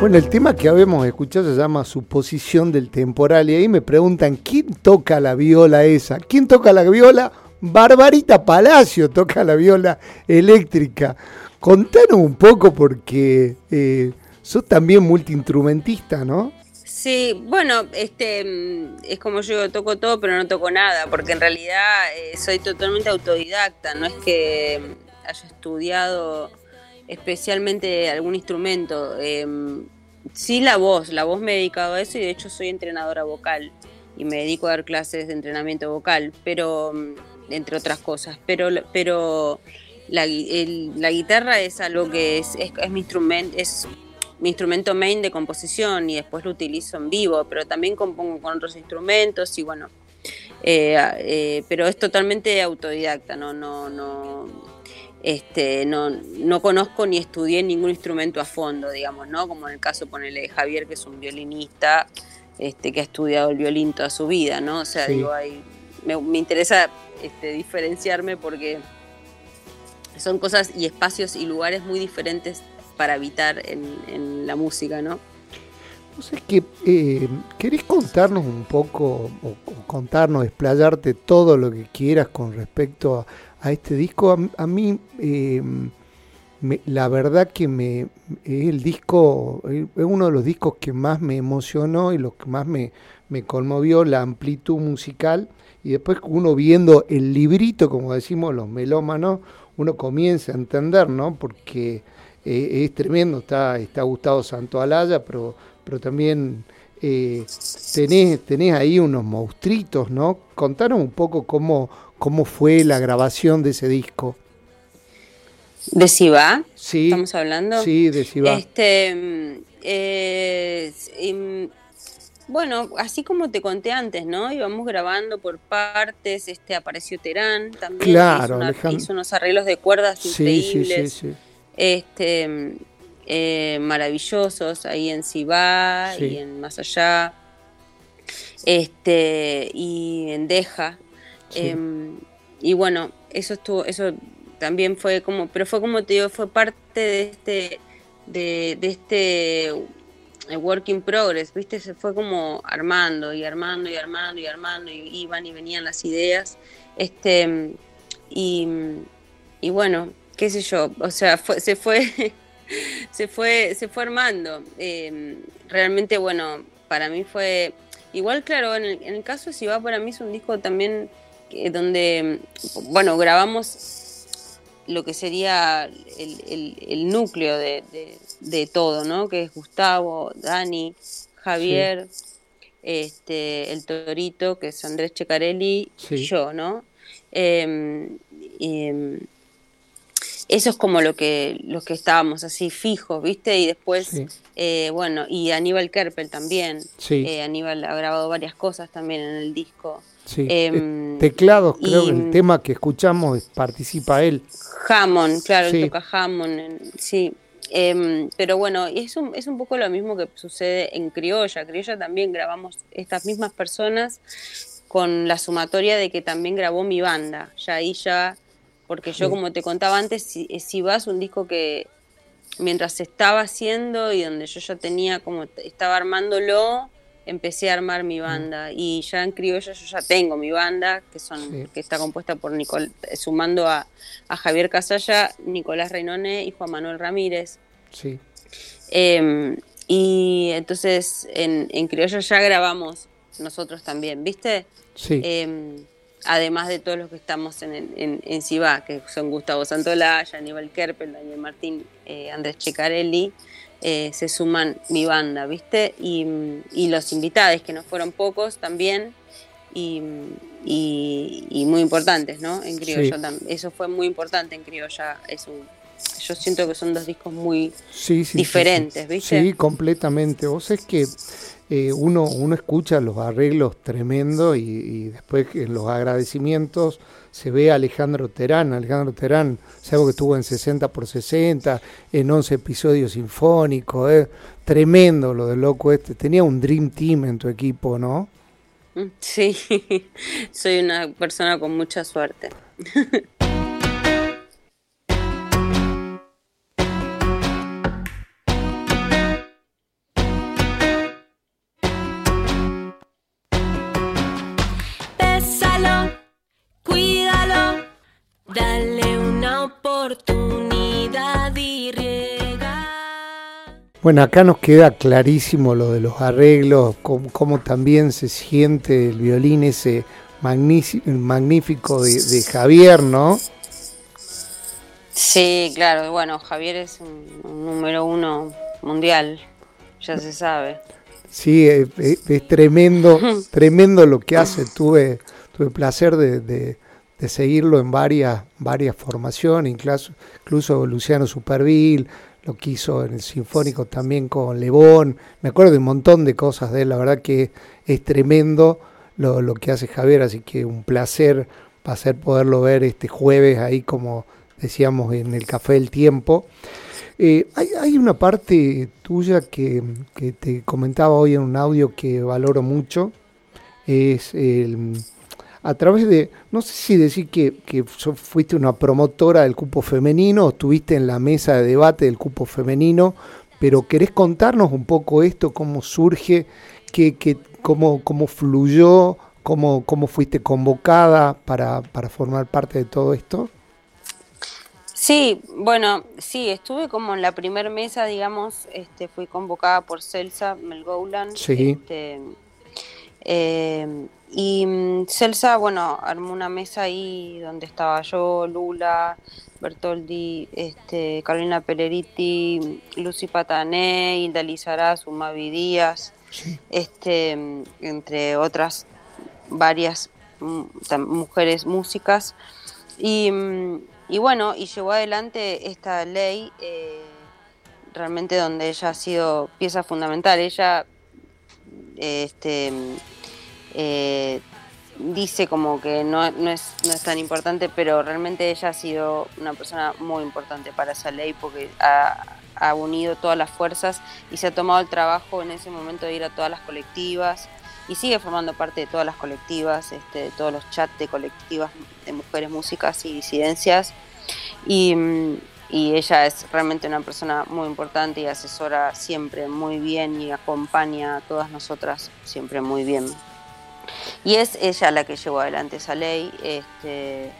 Bueno, el tema que habíamos escuchado se llama Suposición del Temporal y ahí me preguntan, ¿quién toca la viola esa? ¿Quién toca la viola? Barbarita Palacio toca la viola eléctrica. Contanos un poco porque eh, sos también multiinstrumentista, ¿no? Sí, bueno, este es como yo toco todo pero no toco nada, porque en realidad eh, soy totalmente autodidacta, no es que haya estudiado especialmente algún instrumento. Em, sí la voz, la voz me he dedicado a eso y de hecho soy entrenadora vocal y me dedico a dar clases de entrenamiento vocal, pero mm, entre otras cosas, pero, pero la, guitarra es algo que es, es, mi instrumento, es mi instrumento main de composición y después lo utilizo en vivo, pero también compongo con otros instrumentos y bueno, eh, eh, pero es totalmente autodidacta, no, no, este, no, no conozco ni estudié ningún instrumento a fondo, digamos, ¿no? Como en el caso ponele de Javier, que es un violinista, este, que ha estudiado el violín toda su vida, ¿no? O sea, digo, me, interesa este, diferenciarme porque son cosas y espacios y lugares muy diferentes para habitar en, la música, ¿no? Sé, que, eh, ¿querés contarnos un poco, o, contarnos, explayarte todo lo que quieras con respecto a, este disco? A, mí, eh, la verdad que me es el disco, es uno de los discos que más me emocionó y los que más me, me conmovió, la amplitud musical. Y después uno viendo el librito, como decimos los melómanos, uno comienza a entender, ¿no? Porque eh, es tremendo, está, está Gustavo Santoalaya, pero, pero también eh, tenés, tenés ahí unos monstruitos, ¿no? Contanos un poco cómo, cómo fue la grabación de ese disco. ¿De Siva? Sí. ¿Estamos hablando? Sí, de Siva. Este, eh, bueno, así como te conté antes, ¿no? Íbamos grabando por partes, este apareció Terán también, claro, hizo, unos arreglos de cuerdas increíbles, este, eh, maravillosos ahí en Sibá y en Más Allá, este, y en Deja. Em, y bueno, eso estuvo, eso también fue como, pero fue como te digo, fue parte de este, de, este eh, work in progress, ¿viste? Se fue como armando y armando y armando y armando y iban y venían las ideas. Este, y, y bueno, qué sé yo, o sea, se fue, se fue, se fue armando. Em, realmente, bueno, para mí fue, igual claro, en el, en el caso de Si va para mí es un disco también donde, bueno, grabamos lo que sería el, núcleo de, todo, ¿no? Que es Gustavo, Dani, Javier, este, el Torito, que es Andrés Checarelli, y yo, ¿no? Em, em, eso es como lo que, los que estábamos así fijos, ¿viste? Y después, eh, bueno, y Aníbal Kerpel también. Eh, Aníbal ha grabado varias cosas también en el disco. Sí. Em, teclados, creo que el tema que escuchamos participa él. Hammond, claro, toca Hammond, sí. Em, pero bueno, es un, es un poco lo mismo que sucede en Criolla. Criolla también grabamos estas mismas personas con la sumatoria de que también grabó mi banda. Ya ahí ya, porque yo como te contaba antes, si, si vas un disco que mientras estaba haciendo y donde yo ya tenía como, estaba armándolo, empecé a armar mi banda y ya en criolla yo ya tengo mi banda que son que está compuesta por Nicol sumando a, Javier Casalla, Nicolás Reinone y Juan Manuel Ramírez. Sí. Em, y entonces en, en criolla ya grabamos nosotros también, ¿viste? Sí. Em, además de todos los que estamos en, en, en Cibá, que son Gustavo Santolaya, Aníbal Kerpel, Daniel Martín, eh, Andrés Checarelli, eh, se suman mi banda, ¿viste? Y, los invitados, que no fueron pocos también, y, muy importantes, ¿no? En criolla. Eso fue muy importante en criolla. Es yo siento que son dos discos muy diferentes, ¿viste? Sí, completamente. Vos es que eh, uno, uno escucha los arreglos tremendos y, después en los agradecimientos se ve a Alejandro Terán. Alejandro Terán, sabemos que estuvo en 60 por 60, en 11 episodios sinfónicos, eh, tremendo lo del loco este. Tenía un Dream Team en tu equipo, ¿no? Mm, sí, soy una persona con mucha suerte. Bueno, acá nos queda clarísimo lo de los arreglos, cómo, también se siente el violín ese magnífico de, Javier, ¿no? Sí, claro, bueno, Javier es un, número uno mundial. ya se sabe. Sí, es, tremendo, tremendo lo que hace. Tuve, tuve placer de, de, seguirlo en varias, varias formaciones, incluso, incluso Luciano Superville, lo que hizo en el Sinfónico también con Lebón. Me acuerdo de un montón de cosas de él, la verdad que es tremendo lo, lo que hace Javier, así que un placer poderlo ver este jueves ahí como decíamos en el Café del Tiempo. Eh, hay, una parte tuya que, te comentaba hoy en un audio que valoro mucho, es el, a través de, no sé si decir que, que fuiste una promotora del cupo femenino, o estuviste en la mesa de debate del cupo femenino, pero querés contarnos un poco esto, cómo surge, qué, cómo, cómo fluyó, cómo, cómo fuiste convocada para, para formar parte de todo esto. Sí, bueno, sí, estuve como en la primera mesa, digamos, este, fui convocada por Celsa Melgoulan. Sí. Este, eh, y mm, Celsa, bueno, armó una mesa ahí donde estaba yo, Lula, Bertoldi, este, Carolina Peleriti, Lucy Patané, Hilda Lizaraz, Umavi Díaz, este, entre otras varias mm, mujeres músicas. Y mm, y bueno, y llevó adelante esta ley eh, realmente donde ella ha sido pieza fundamental. Ella este, eh, dice como que no, es, no es tan importante, pero realmente ella ha sido una persona muy importante para esa ley porque ha, unido todas las fuerzas y se ha tomado el trabajo en ese momento de ir a todas las colectivas y sigue formando parte de todas las colectivas, este, de todos los chats de colectivas de mujeres, músicas y disidencias. Y, ella es realmente una persona muy importante y asesora siempre muy bien y acompaña a todas nosotras siempre muy bien. Y es ella la que llevó adelante esa ley. Este,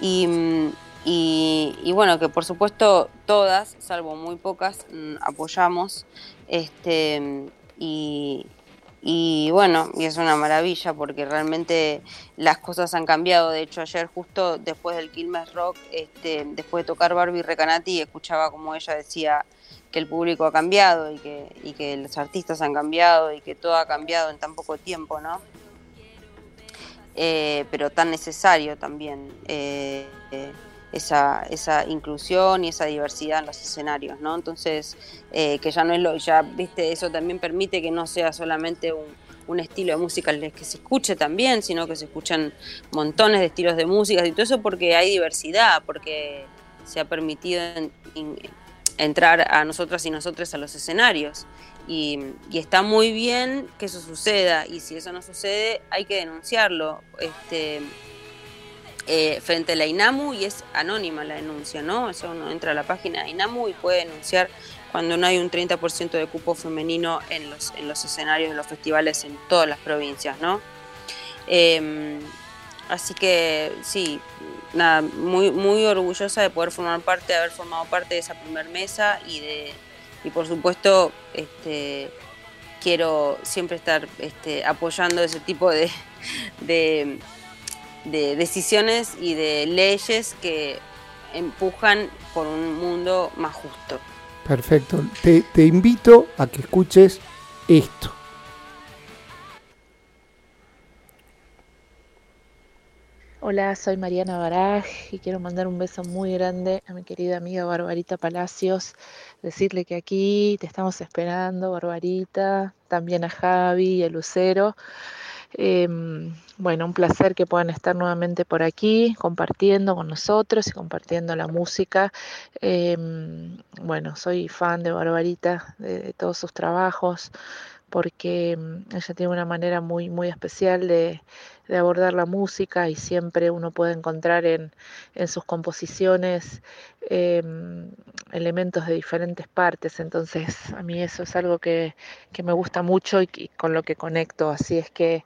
y, bueno, que por supuesto todas, salvo muy pocas, mm, apoyamos. Este, y, y bueno, y es una maravilla porque realmente las cosas han cambiado. De hecho, ayer justo después del Quilmes Rock, este, después de tocar Barbie Recanati, escuchaba como ella decía que el público ha cambiado y que, y que los artistas han cambiado y que todo ha cambiado en tan poco tiempo, ¿no? Eh, pero tan necesario también. Eh, eh, esa, esa inclusión y esa diversidad en los escenarios, ¿no? Entonces, eh, que ya no es lo, ya, viste, eso también permite que no sea solamente un, estilo de música que se escuche también, sino que se escuchan montones de estilos de música y todo eso porque hay diversidad, porque se ha permitido entrar a nosotras y nosotros a los escenarios. Y, está muy bien que eso suceda y si eso no sucede hay que denunciarlo. Este, eh, frente a la INAMU y es anónima la denuncia, ¿no? Eso uno entra a la página de INAMU y puede denunciar cuando no hay un 30% de cupo femenino en los, en los escenarios de los festivales en todas las provincias, ¿no? Em, así que sí, nada, muy, muy orgullosa de poder formar parte, de haber formado parte de esa primer mesa y de y por supuesto este, quiero siempre estar este, apoyando ese tipo de de decisiones y de leyes que empujan por un mundo más justo. Perfecto. Te, te invito a que escuches esto. Hola, soy Mariana Baraj y quiero mandar un beso muy grande a mi querida amiga Barbarita Palacios. Decirle que aquí te estamos esperando, Barbarita, también a Javi y a Lucero. Em, bueno, un placer que puedan estar nuevamente por aquí compartiendo con nosotros y compartiendo la música. Em, bueno, soy fan de Barbarita, de, todos sus trabajos, porque em, ella tiene una manera muy, muy especial de, de abordar la música y siempre uno puede encontrar en, en sus composiciones em, elementos de diferentes partes. Entonces a mí eso es algo que, que me gusta mucho y, con lo que conecto. Así es que,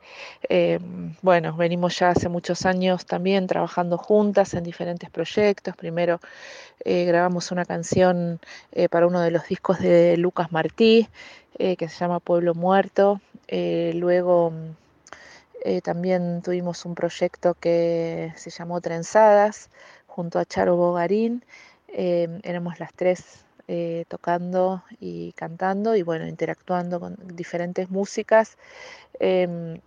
em, bueno, venimos ya hace muchos años también trabajando juntas en diferentes proyectos. Primero eh, grabamos una canción eh, para uno de los discos de Lucas Martí, eh, que se llama Pueblo Muerto. luego eh, también tuvimos un proyecto que se llamó Trenzadas junto a Charo Bogarín. Eh, éramos las tres eh, tocando y cantando y bueno, interactuando con diferentes músicas. Em,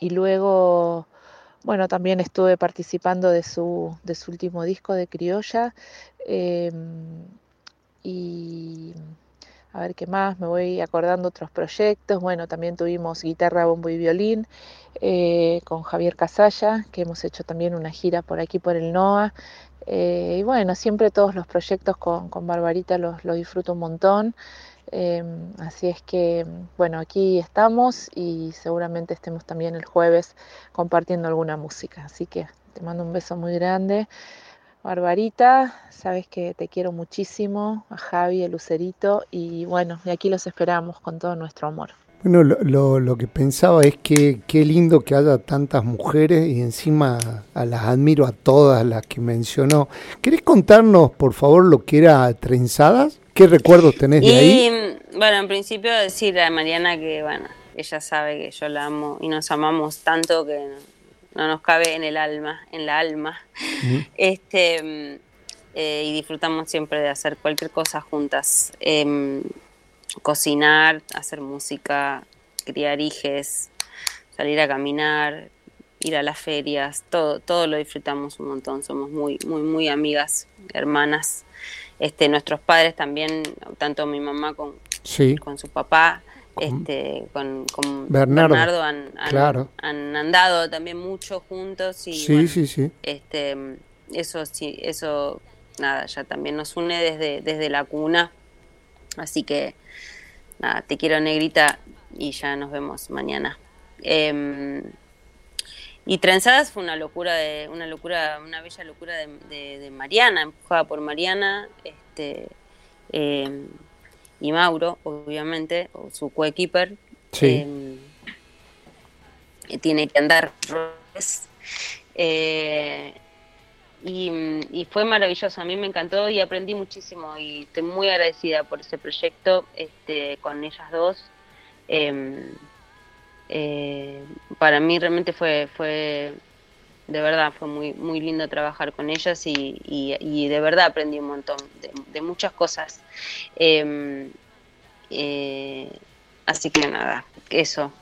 y luego, bueno, también estuve participando de su, de su último disco de Criolla. Em, y a ver qué más, me voy acordando otros proyectos. Bueno, también tuvimos guitarra, bombo y violín eh, con Javier Casalla, que hemos hecho también una gira por aquí por el NOA. Eh, y bueno, siempre todos los proyectos con, Barbarita los, disfruto un montón. Em, así es que, bueno, aquí estamos y seguramente estemos también el jueves compartiendo alguna música. Así que te mando un beso muy grande. Barbarita, sabes que te quiero muchísimo, a Javi, el Lucerito, y bueno, de aquí los esperamos con todo nuestro amor. Bueno, lo, que pensaba es que qué lindo que haya tantas mujeres y encima a las admiro a todas las que mencionó. ¿Querés contarnos, por favor, lo que era Trenzadas? ¿Qué recuerdos tenés de ahí? Bueno, en principio decirle a Mariana que, bueno, ella sabe que yo la amo y nos amamos tanto que no nos cabe en el alma, en la alma. Este eh, y disfrutamos siempre de hacer cualquier cosa juntas. Em, cocinar, hacer música, criar hijes, salir a caminar, ir a las ferias, todo, todo lo disfrutamos un montón, somos muy, muy, muy amigas, hermanas. Este, nuestros padres también, tanto mi mamá con, con su papá, este, con, Bernardo, han, han, andado también mucho juntos y sí, sí, sí. Este, eso sí, eso nada, ya también nos une desde, desde la cuna. Así que nada, te quiero negrita y ya nos vemos mañana. Em, y Trenzadas fue una locura de, una locura, una bella locura de, Mariana, empujada por Mariana, este em, y Mauro, obviamente, o su coequiper, eh, tiene que andar eh, y, fue maravilloso, a mí me encantó y aprendí muchísimo y estoy muy agradecida por ese proyecto este, con ellas dos. Em, eh, para mí realmente fue, fue de verdad fue muy, muy lindo trabajar con ellas y, de verdad aprendí un montón de, muchas cosas. Em, eh, así que nada, eso.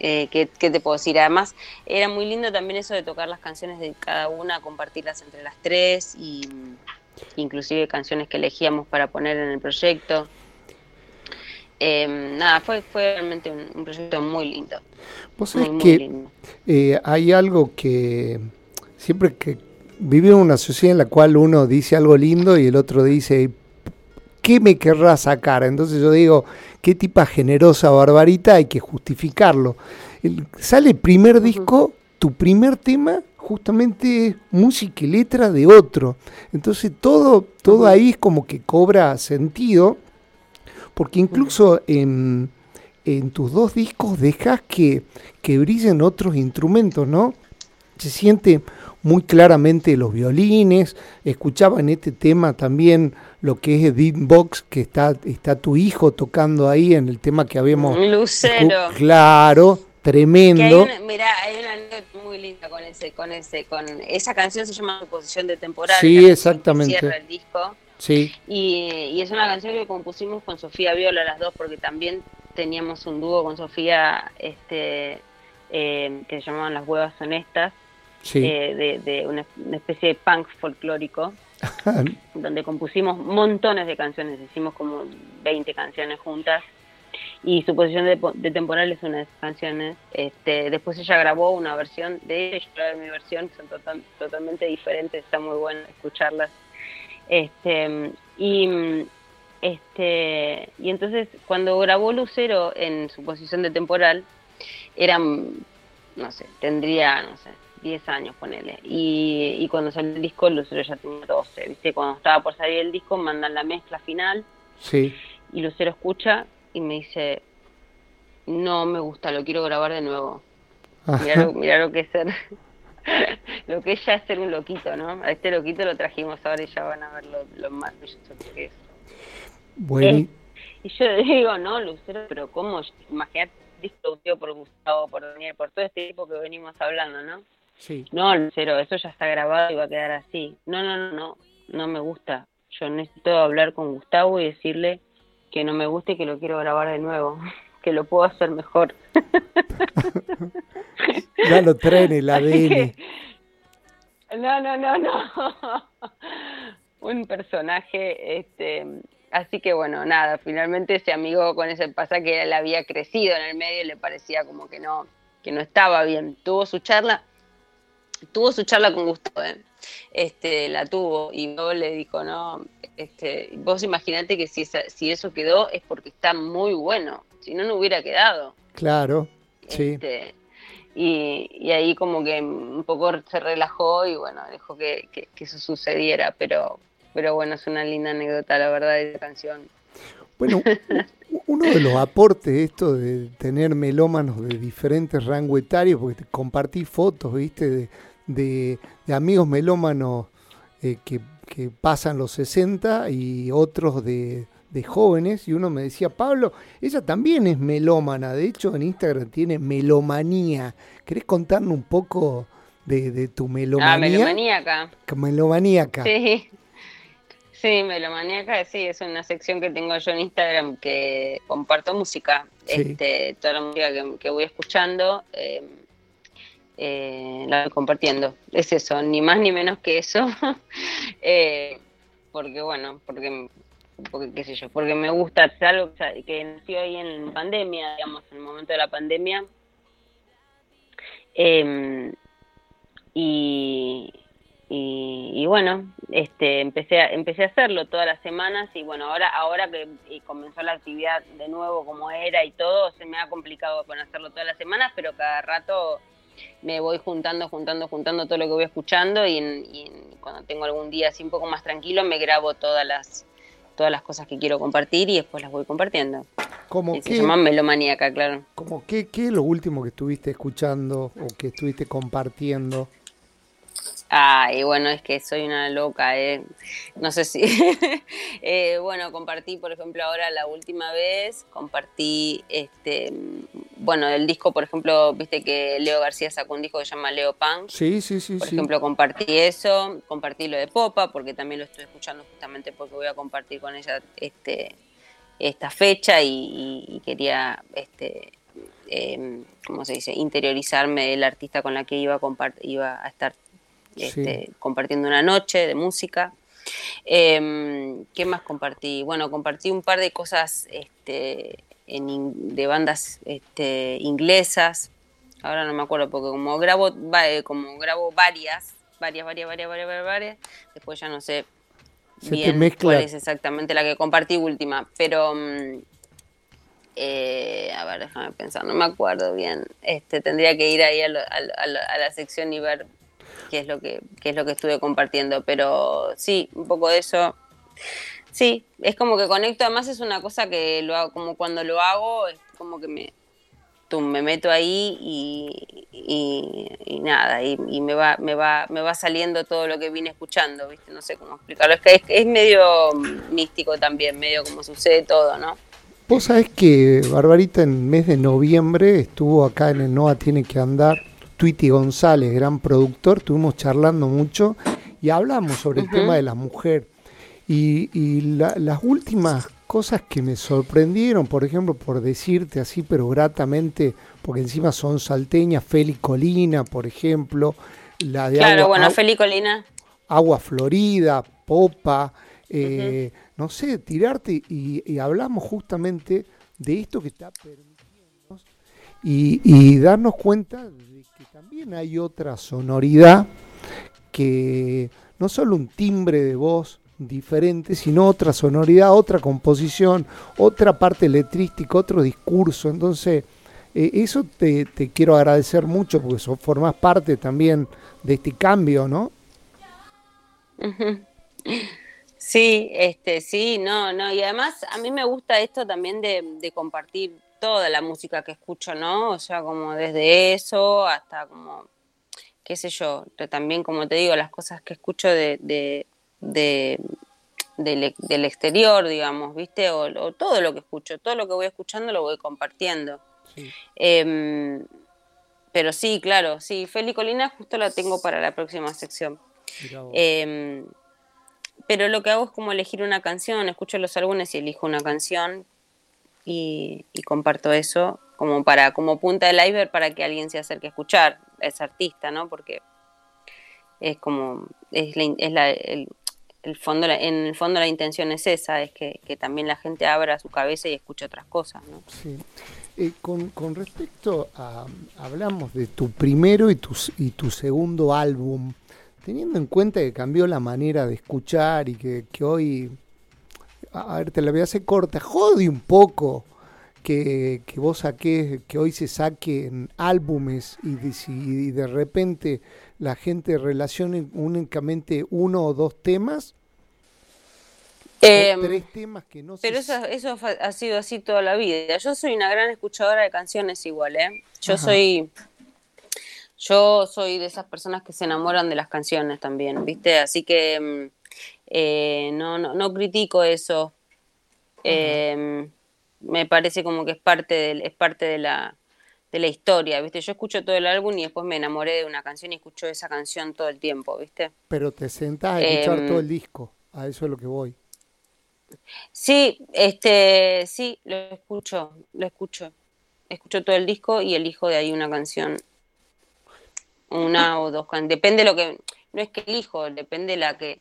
Eh, ¿qué, te puedo decir? Además, era muy lindo también eso de tocar las canciones de cada una, compartirlas entre las tres y inclusive canciones que elegíamos para poner en el proyecto. Em, nada, fue, fue realmente un, proyecto muy lindo. Vos sabés que eh, hay algo que siempre que vivimos en una sociedad en la cual uno dice algo lindo y el otro dice, ¿qué me querrá sacar? Entonces yo digo, qué tipa generosa barbarita, hay que justificarlo. sale el primer disco, tu primer tema justamente música y letra de otro. Entonces todo, todo ahí es como que cobra sentido porque incluso en, tus dos discos dejas que, que brillen otros instrumentos, ¿no? Se siente muy claramente los violines, escuchaba en este tema también lo que es beatbox, que está, está tu hijo tocando ahí en el tema que habíamos... Lucero. Claro, tremendo. Mira, hay una anécdota muy linda con ese, con ese, con esa canción se llama Posición de temporada. Sí, exactamente. Cierra el disco. Sí. Y, es una canción que compusimos con Sofía Viola las dos, porque también teníamos un dúo con Sofía este, eh, que se llamaban Las Huevas Honestas, eh, de, una, especie de punk folclórico, donde compusimos montones de canciones, hicimos como 20 canciones juntas. Y su posición de, temporal es una de esas canciones. Este, después ella grabó una versión de ella, yo mi versión, son totalmente diferentes, está muy bueno escucharlas este, y, este, y entonces cuando grabó Lucero en su posición de temporal, eran, no sé, tendría, no sé, 10 años, ponele. Y, y cuando salió el disco, Lucero ya tenía 12, ¿viste? Cuando estaba por salir el disco, mandan la mezcla final. Sí. Y Lucero escucha y me dice, no me gusta, lo quiero grabar de nuevo. Mirá lo, que es ser lo que es ya es ser un loquito, ¿no? A este loquito lo trajimos ahora y ya van a ver lo, lo maravilloso que es. Bueno. Eh, y yo digo, no, Lucero, pero ¿cómo? Imagínate, distribuido por Gustavo, por Daniel, por todo este tipo que venimos hablando, ¿no? Sí. No, Lucero, eso ya está grabado y va a quedar así. No, no, no, no, no me gusta. yo necesito hablar con Gustavo y decirle que no me gusta y que lo quiero grabar de nuevo, que lo puedo hacer mejor. ya lo traen el ADN. no, no, no, no. Un personaje, este, así que bueno, nada, finalmente ese amigo con ese pasa que él había crecido en el medio y le parecía como que no, que no estaba bien. Tuvo su charla, tuvo su charla con Gustavo, ¿eh? este, la tuvo y luego le dijo, no, este, vos imaginate que si, si eso quedó es porque está muy bueno, si no, no hubiera quedado. Claro, sí. Este, y, ahí como que un poco se relajó y bueno, dejó que, eso sucediera, pero, pero bueno, es una linda anécdota, la verdad, de esa canción. Bueno, uno de los aportes esto de tener melómanos de diferentes rangos etarios, porque compartí fotos, viste, de, de, amigos melómanos eh, que, pasan los 60 y otros de, jóvenes. Y uno me decía, Pablo, ella también es melómana. De hecho, en Instagram tiene melomanía. ¿Querés contarnos un poco de, tu melomanía? Ah, melomaníaca. Melomaníaca. Sí. Sí, Melomaníaca, sí, es una sección que tengo yo en Instagram que comparto música, este, toda la música que, voy escuchando. Eh, eh, la voy compartiendo. Es eso, ni más ni menos que eso. Eh, porque bueno, porque, porque qué sé yo, porque me gusta algo que nació ahí en pandemia, digamos, en el momento de la pandemia. Em, y, y, bueno, este, empecé a, empecé a hacerlo todas las semanas y bueno, ahora ahora que comenzó la actividad de nuevo como era y todo, se me ha complicado con hacerlo todas las semanas, pero cada rato me voy juntando, juntando, juntando todo lo que voy escuchando y, cuando tengo algún día así un poco más tranquilo me grabo todas las todas las cosas que quiero compartir y después las voy compartiendo. Como que, se llama melomaníaca, claro. Como qué, qué es lo último que estuviste escuchando o que estuviste compartiendo? Ah, y bueno, es que soy una loca, eh. No sé si. eh, bueno, compartí, por ejemplo, ahora la última vez, compartí, este, bueno, el disco, por ejemplo, viste que Leo García sacó un disco que se llama Leo Punk. Sí, sí, sí. Por ejemplo, compartí eso, compartí lo de Popa, porque también lo estoy escuchando justamente porque voy a compartir con ella este, esta fecha y, quería, este, eh, ¿cómo se dice?, interiorizarme del artista con la que iba a, iba a estar este, compartiendo una noche de música. Em, ¿Qué más compartí? Bueno, compartí un par de cosas este, de bandas este, inglesas. Ahora no me acuerdo porque como grabo, eh, como grabo varias, varias, varias, varias, varias, varias, después ya no sé bien cuál es exactamente la que compartí última. Pero mm, eh, a ver, déjame pensar, no me acuerdo bien. Este, tendría que ir ahí a la sección y ver qué es lo que, es lo que estuve compartiendo. Pero sí, un poco de eso. Sí, es como que conecto, además es una cosa que lo hago, como cuando lo hago, es como que me, me meto ahí y, nada, y, me va, me va, me va saliendo todo lo que vine escuchando, ¿viste? No sé cómo explicarlo. Es que es, medio místico también, medio como sucede todo, ¿no? Vos sabés que Barbarita en el mes de noviembre estuvo acá en el NOA Tiene que Andar Twitty González, gran productor, estuvimos charlando mucho y hablamos sobre el tema de la mujer. Y, las últimas cosas que me sorprendieron, por ejemplo, por decirte así, pero gratamente, porque encima son salteñas, Feli Colina, por ejemplo, la de Claro, bueno, Feli Colina. Agua Florida, Popa, eh, no sé, tirarte y, y, hablamos justamente de esto que está permitiendo y, y darnos cuenta también hay otra sonoridad que no solo un timbre de voz diferente, sino otra sonoridad, otra composición, otra parte letrística, otro discurso. Entonces, eh, eso te, quiero agradecer mucho porque so, formas parte también de este cambio, ¿no? Sí, este, sí, no, no, y además a mí me gusta esto también de, compartir toda la música que escucho, ¿no? O sea, como desde eso hasta como, qué sé yo, también como te digo, las cosas que escucho de, del, exterior, digamos, ¿viste? O, todo lo que escucho, todo lo que voy escuchando lo voy compartiendo. Em, pero sí, claro, sí, Feli Colina justo la tengo para la próxima sección. pero lo que hago es como elegir una canción, escucho los álbumes y elijo una canción y, comparto eso como para como punta del iceberg para que alguien se acerque a escuchar a ese artista, ¿no? Porque es como es, la, el, fondo en el fondo la intención es esa, es que, también la gente abra su cabeza y escuche otras cosas, ¿no? Sí. Eh, con, respecto a hablamos de tu primero y tu, y tu segundo álbum, teniendo en cuenta que cambió la manera de escuchar y que, que hoy a ver, te la voy a hacer corta, jode un poco que, vos saques, que hoy se saquen álbumes y de, y de repente la gente relacione únicamente uno o dos temas. Em, tres temas que no Pero eso, eso ha sido así toda la vida. Yo soy una gran escuchadora de canciones igual, ¿eh? Yo soy yo soy de esas personas que se enamoran de las canciones también, ¿viste? Así que em, eh, no, no, no, critico eso. Me parece como que es parte, de, es parte de, la, de la historia, ¿viste? Yo escucho todo el álbum y después me enamoré de una canción y escucho esa canción todo el tiempo, ¿viste? Pero te sentás a escuchar todo el em, disco, a eso es lo que voy. Sí, este, sí, lo escucho, lo escucho. Escucho todo el disco y elijo de ahí una canción. Una o dos canciones. Depende de lo que. No es que elijo, depende de la que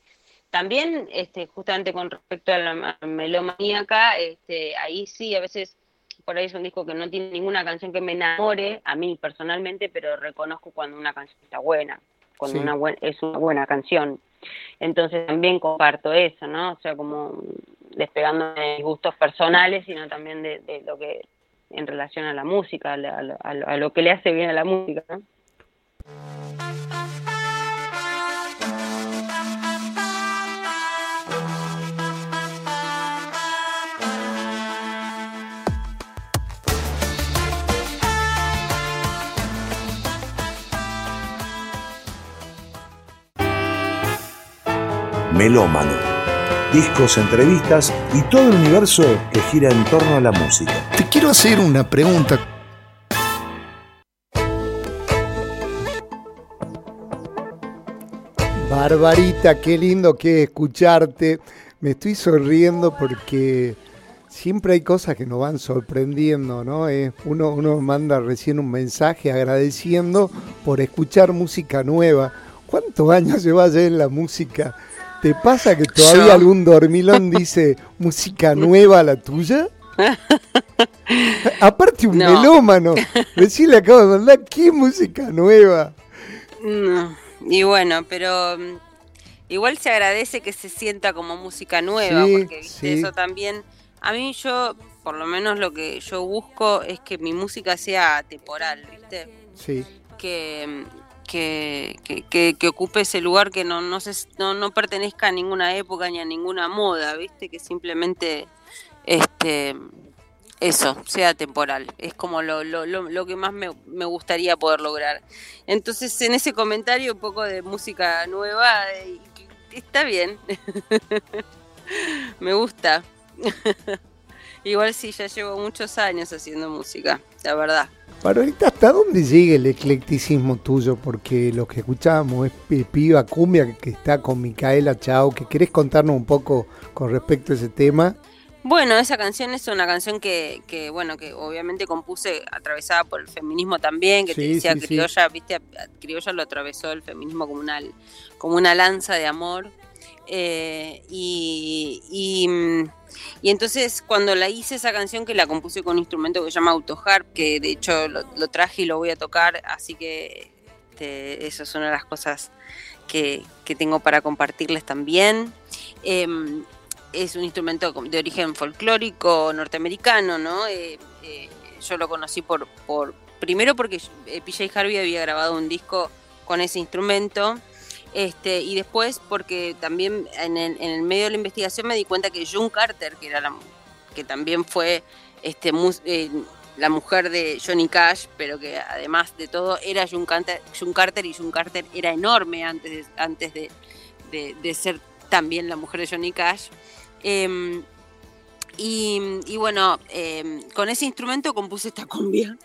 también, este, justamente con respecto a la melomaníaca, este, ahí sí, a veces por ahí es un disco que no tiene ninguna canción que me enamore, a mí personalmente, pero reconozco cuando una canción está buena, cuando una es una buena canción. Entonces también comparto eso, ¿no? O sea, como despegando de gustos personales, sino también de, lo que en relación a la música, a, a lo que le hace bien a la música, ¿no? Melómano. Discos, entrevistas y todo el universo que gira en torno a la música. Te quiero hacer una pregunta. Barbarita, qué lindo que escucharte. Me estoy sonriendo porque siempre hay cosas que nos van sorprendiendo, ¿no? Eh, uno, uno manda recién un mensaje agradeciendo por escuchar música nueva. ¿Cuántos años llevas en la música? ¿Te pasa que todavía algún dormilón dice música nueva la tuya? Aparte un melómano. Recién le acabo de mandar, ¿qué música nueva? Y bueno, pero mm, igual se agradece que se sienta como música nueva, porque eso también, a mí yo, por lo menos lo que yo busco es que mi música sea temporal, ¿viste? Sí. Que, que, que, que, ocupe ese lugar que no, no, se, no, no, pertenezca a ninguna época ni a ninguna moda, ¿viste? Que simplemente este eso, sea temporal. Es como lo, lo, lo, que más me, me, gustaría poder lograr. Entonces, en ese comentario, un poco de música nueva, eh, está bien. me gusta. Igual sí, ya llevo muchos años haciendo música, la verdad. Para ahorita, ¿hasta dónde llega el eclecticismo tuyo? Porque lo que escuchábamos es Piba Cumbia, que está con Micaela Chao, que querés contarnos un poco con respecto a ese tema. Bueno, esa canción es una canción que, que, bueno, que obviamente compuse atravesada por el feminismo también, que te decía criolla, viste, criolla lo atravesó el feminismo como una, como una lanza de amor. Eh, y, mm, y entonces cuando la hice esa canción que la compuse con un instrumento que se llama Autoharp, que de hecho lo, traje y lo voy a tocar, así que este, eso es una de las cosas que, tengo para compartirles también. Em, es un instrumento de origen folclórico norteamericano, ¿no? Eh, eh, yo lo conocí por, por primero porque PJ Harvey había grabado un disco con ese instrumento este, y después, porque también en el, medio de la investigación me di cuenta que June Carter, que, era la, que también fue este, eh, la mujer de Johnny Cash, pero que además de todo era June Carter, Carter y June Carter era enorme antes de, antes de, ser también la mujer de Johnny Cash. Em, y, bueno, em, con ese instrumento compuse esta cumbia.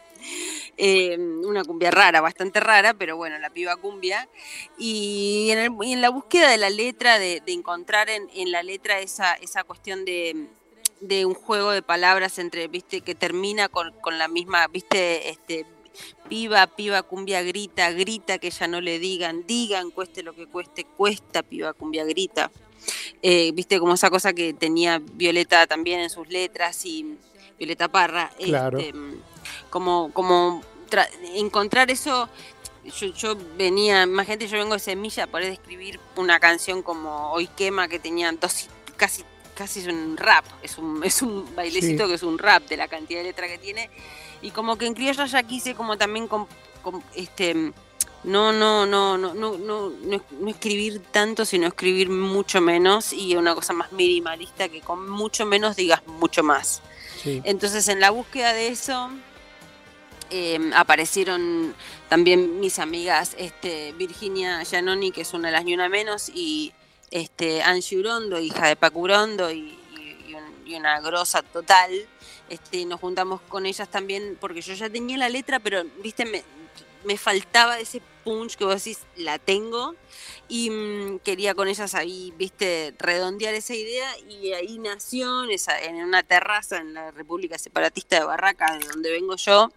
Eh, una cumbia rara, bastante rara, pero bueno, la piba cumbia. Y en, el- y en la búsqueda de la letra, de, de encontrar en, en la letra esa, esa cuestión de, de un juego de palabras entre, viste, que termina con, con la misma, viste, este, piba, piba, cumbia, grita, grita, que ya no le digan, digan, cueste lo que cueste, cuesta, piba, cumbia, grita. Eh, viste, como esa cosa que tenía Violeta también en sus letras y Violeta Parra. Claro. este, como, como tra- encontrar eso. Yo, yo venía, imagínate, yo vengo de Semilla, poder escribir una canción como Hoy Quema, que tenía dos, casi, casi es un rap, es un, es un bailecito Sí. que es un rap de la cantidad de letra que tiene. Y como que en criollo ya quise como también este no, no, no, no, no, no, no, no escribir tanto, sino escribir mucho menos y una cosa más minimalista que con mucho menos digas mucho más. Sí. Entonces, en la búsqueda de eso, eh, aparecieron también mis amigas este, Virginia Giannoni, que es una de las ni una menos, y este, Angie Urondo, hija de Paco Urondo, y, y- y un- y una grosa total. Este, nos juntamos con ellas también, porque yo ya tenía la letra, pero, viste, me, me faltaba ese punch que vos decís, la tengo, y mm, quería con ellas ahí, viste, redondear esa idea, y ahí nació en, esa, en una terraza en la República Separatista de Barracas, de donde vengo yo,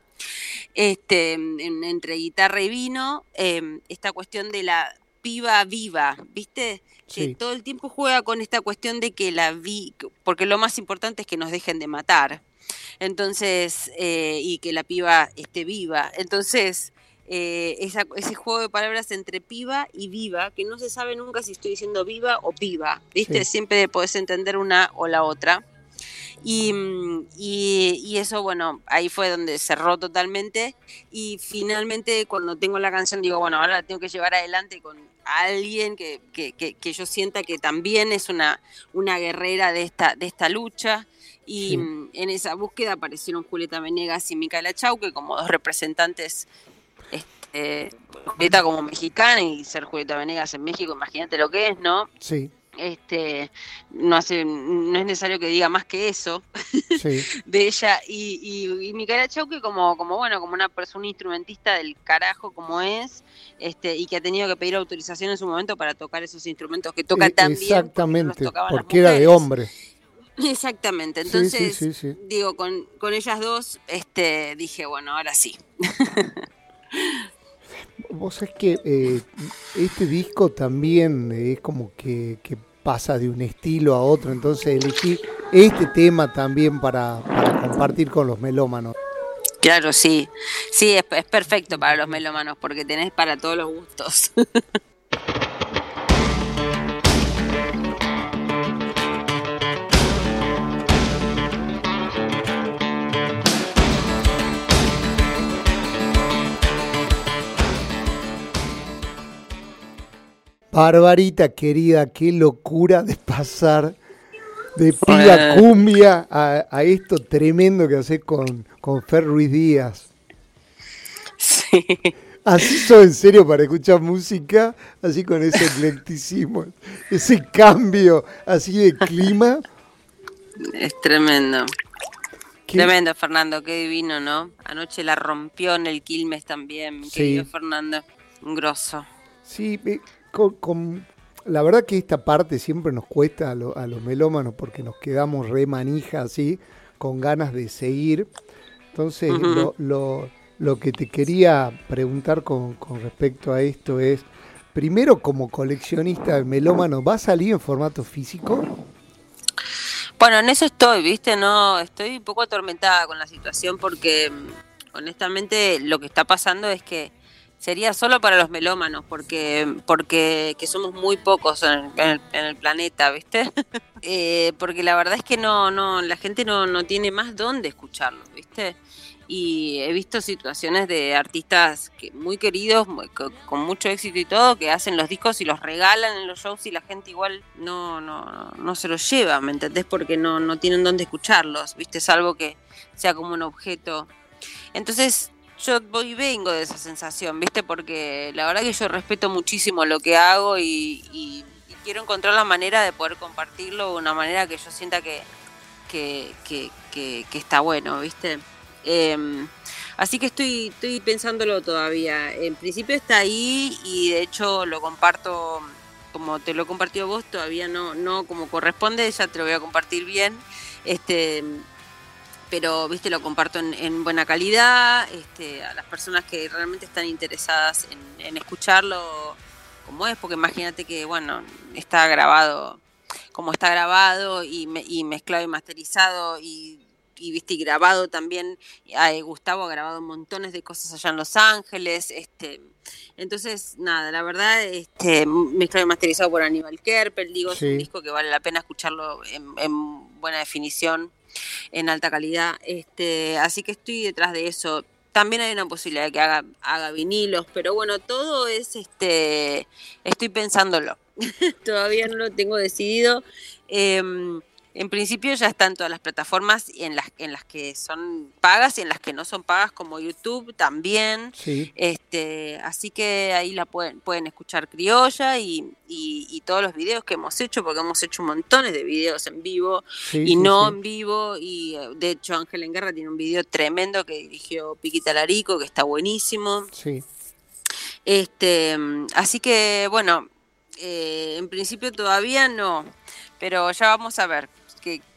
este, en- entre guitarra y vino, eh, esta cuestión de la piba viva, ¿viste? Que todo el tiempo juega con esta cuestión de que la vi, porque lo más importante es que nos dejen de matar. Entonces, eh, y que la piba esté viva. Entonces, eh, esa- ese juego de palabras entre piba y viva, que no se sabe nunca si estoy diciendo viva o piba, ¿viste? Sí. Siempre podés entender una o la otra. Y, mm, y- y eso, bueno, ahí fue donde cerró totalmente. Y finalmente, cuando tengo la canción, digo, bueno, ahora la tengo que llevar adelante con alguien que, que- que- que yo sienta que también es una, una guerrera de esta, de esta lucha. Y Sí. mm, en esa búsqueda aparecieron Julieta Venegas y Micaela Chauque como dos representantes. Este, Julieta como mexicana y ser Julieta Venegas en México, imagínate lo que es, ¿no? Sí, Este, no hace, no es necesario que diga más que eso sí. de ella y, y, y Micaela Chauque como, como bueno, como una persona instrumentista del carajo como es, este, y que ha tenido que pedir autorización en su momento para tocar esos instrumentos que toca E- tan bien. porque no porque era de hombre. Exactamente, entonces sí, sí. digo, con, con ellas dos, este, dije, bueno, ahora sí. Vos es que eh, este disco también es como que, que pasa de un estilo a otro, entonces elegí este tema también para, para compartir con los melómanos. Claro, sí. Sí, es, es perfecto para los melómanos porque tenés para todos los gustos. Barbarita querida, qué locura de pasar de piba cumbia a, a esto tremendo que haces con, con Fer Ruiz Díaz. sí. Así soy en serio para escuchar música, así con ese eclecticismo, ese cambio así de clima. Es tremendo. Tremendo, Fernando, qué divino, ¿no? Anoche la rompió en el Quilmes también, mi Sí. querido Fernando. Un grosso. Sí, eh, con, con- la verdad que esta parte siempre nos cuesta a, lo- a los melómanos porque nos quedamos re manija así, con ganas de seguir. Entonces, lo, lo- lo que te quería preguntar con, con respecto a esto es, primero como coleccionista de melómano, ¿va a salir en formato físico? Bueno, en eso estoy, ¿viste? No, estoy un poco atormentada con la situación porque mm, honestamente lo que está pasando es que sería solo para los melómanos porque porque que somos muy pocos en el, en el- en el planeta, ¿viste? Eh, porque la verdad es que no no la gente no, no tiene más dónde escucharlo, ¿viste? Y he visto situaciones de artistas que, muy queridos, con mucho éxito y todo, que hacen los discos y los regalan en los shows y la gente igual no, no, no se los lleva, ¿me entendés? Porque no, no tienen dónde escucharlos, ¿viste? Salvo que sea como un objeto. Entonces, yo voy y vengo de esa sensación, ¿viste? Porque la verdad que yo respeto muchísimo lo que hago y, quiero encontrar la manera de poder compartirlo de una manera que yo sienta que- que está bueno, ¿viste? Em, Así que estoy, estoy pensándolo todavía. En principio está ahí y de hecho lo comparto como te lo he compartido vos, todavía no, no como corresponde, ya te lo voy a compartir bien. Este, pero viste lo comparto en, buena calidad este, a las personas que realmente están interesadas en, escucharlo como es porque imagínate que bueno está grabado como está grabado y, y mezclado y masterizado y y viste grabado también Gustavo ha grabado montones de cosas allá en Los Ángeles este entonces nada la verdad este mezclado y masterizado por Aníbal Kerpel digo es un disco que vale la pena escucharlo en, buena definición en alta calidad este así que estoy detrás de eso también hay una posibilidad de que haga, haga vinilos, pero bueno, todo es este, estoy pensándolo. Todavía no lo tengo decidido. Eh, en principio ya están todas las plataformas en las, en las que son pagas y en las que no son pagas como YouTube también. Este, así que ahí la pueden, pueden escuchar criolla y, y, todos los videos que hemos hecho, porque hemos hecho montones de videos en vivo y no en vivo. Y eh, de hecho Ángel en Guerra tiene un video tremendo que dirigió Piquita Larico, que está buenísimo. Sí. Este, así que bueno, eh, en principio todavía no, pero ya vamos a ver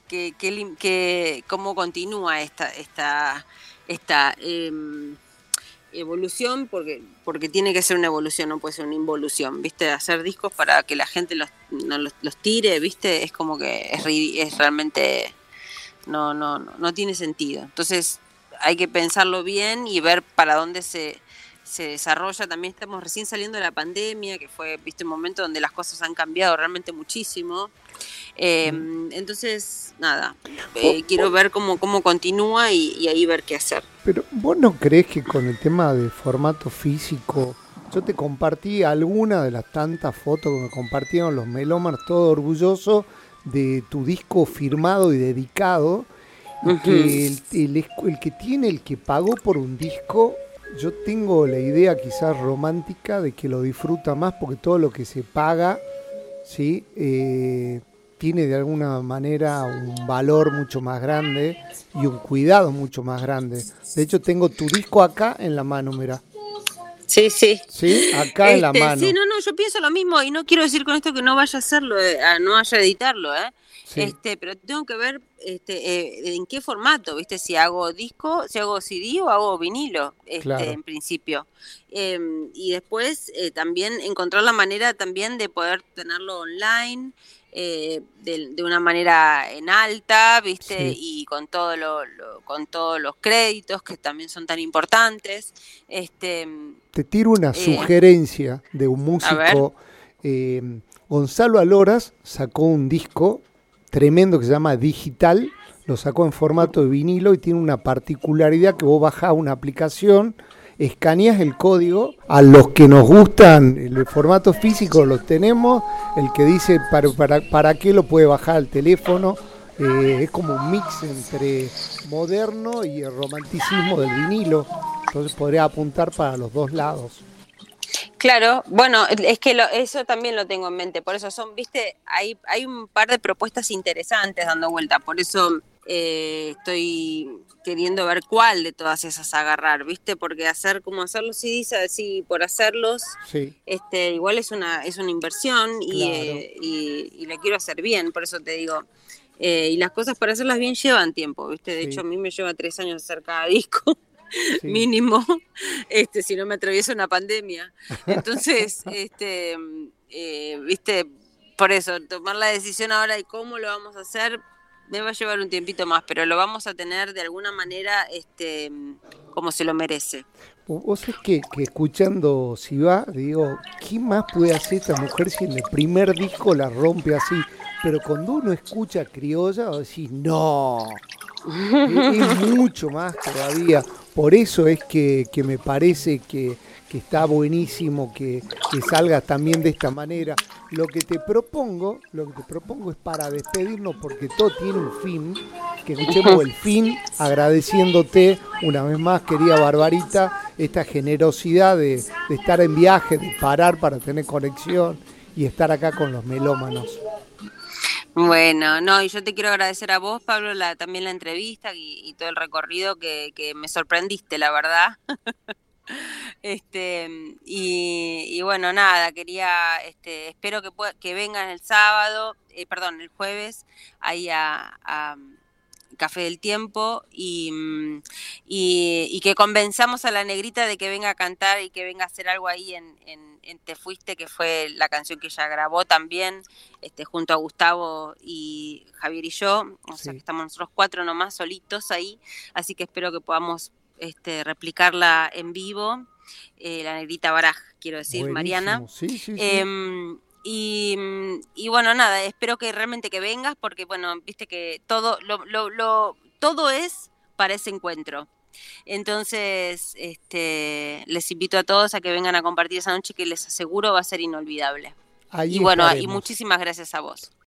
que, que, cómo continúa esta, esta, esta em, evolución, porque, porque tiene que ser una evolución, no puede ser una involución, ¿viste? Hacer discos para que la gente los, no los, tire, ¿viste? Es como que es, es realmente, no, no, no tiene sentido. Entonces hay que pensarlo bien y ver para dónde se, se desarrolla. También estamos recién saliendo de la pandemia, que fue, viste, un momento donde las cosas han cambiado realmente muchísimo. Em, entonces, nada, eh, quiero ver cómo, cómo continúa y, ahí ver qué hacer. Pero vos no crees que con el tema de formato físico, yo te compartí alguna de las tantas fotos que me compartieron los melómanos, todo orgulloso de tu disco firmado y dedicado. que el, el que tiene, el que pagó por un disco, yo tengo la idea quizás romántica de que lo disfruta más porque todo lo que se paga, ¿sí? Eh, tiene de alguna manera un valor mucho más grande y un cuidado mucho más grande. De hecho, tengo tu disco acá en la mano, mira. Sí, sí. Sí, acá en la este, mano. Sí, no, no, yo pienso lo mismo y no quiero decir con esto que no vaya a hacerlo, eh, no vaya a editarlo, ¿eh? Este, pero tengo que ver este, eh, en qué formato, ¿viste? Si hago disco, si hago CD o hago vinilo, este, en principio. Em, y después eh, también encontrar la manera también de poder tenerlo online. Eh, de, una manera en alta, ¿viste? Y con todo lo, con todos los créditos que también son tan importantes. Este, Te tiro una sugerencia de un músico. Gonzalo Aloras sacó un disco tremendo que se llama Digital, lo sacó en formato de vinilo y tiene una particularidad que vos bajás una aplicación, escaneas el código, a los que nos gustan el formato físico los tenemos, el que dice para, para, para qué lo puede bajar al teléfono, eh, es como un mix entre moderno y el romanticismo del vinilo, entonces podría apuntar para los dos lados. Claro, bueno, es que eso también lo tengo en mente, por eso son, viste, hay, hay un par de propuestas interesantes dando vuelta, por eso eh, estoy queriendo ver cuál de todas esas agarrar, viste, porque hacer como hacerlos sí dice así por hacerlos, este, igual es una, es una inversión eh, y, y, la quiero hacer bien, por eso te digo. Eh, y las cosas para hacerlas bien llevan tiempo, ¿viste? De hecho, a mí me lleva tres años hacer cada disco. mínimo, este, si no me atraviesa una pandemia. Entonces, este, eh, viste, por eso, tomar la decisión ahora y cómo lo vamos a hacer, me va a llevar un tiempito más, pero lo vamos a tener de alguna manera este, como se lo merece. Vos es que, que escuchando si va, digo, ¿qué más puede hacer esta mujer si en el primer disco la rompe así? Pero cuando uno escucha criolla, decís, no, es mucho más todavía. Por eso es que, me parece que, está buenísimo que, salgas también de esta manera. Lo que te propongo, lo que te propongo es para despedirnos, porque todo tiene un fin, que escuchemos el fin agradeciéndote una vez más, querida Barbarita, esta generosidad de estar en viaje, de parar para tener conexión y estar acá con los melómanos. Bueno, no, y yo te quiero agradecer a vos, Pablo, la, también la entrevista y, todo el recorrido que, que me sorprendiste, la verdad. Este, y, bueno, nada, quería, este, espero que, que vengan el sábado, eh, perdón, el jueves, ahí a, Café del Tiempo y, y, que convenzamos a la negrita de que venga a cantar y que venga a hacer algo ahí en, Te Fuiste, que fue la canción que ella grabó también, este, junto a Gustavo y Javier y yo, o sea que estamos nosotros cuatro nomás solitos ahí, así que espero que podamos este, replicarla en vivo, eh, la negrita Baraj, quiero decir, Mariana. Em, y, bueno, nada, espero que realmente que vengas, porque bueno, viste que todo, lo, lo, todo es para ese encuentro. Entonces, este, les invito a todos a que vengan a compartir esa noche que les aseguro va a ser inolvidable. y bueno, y muchísimas gracias a vos.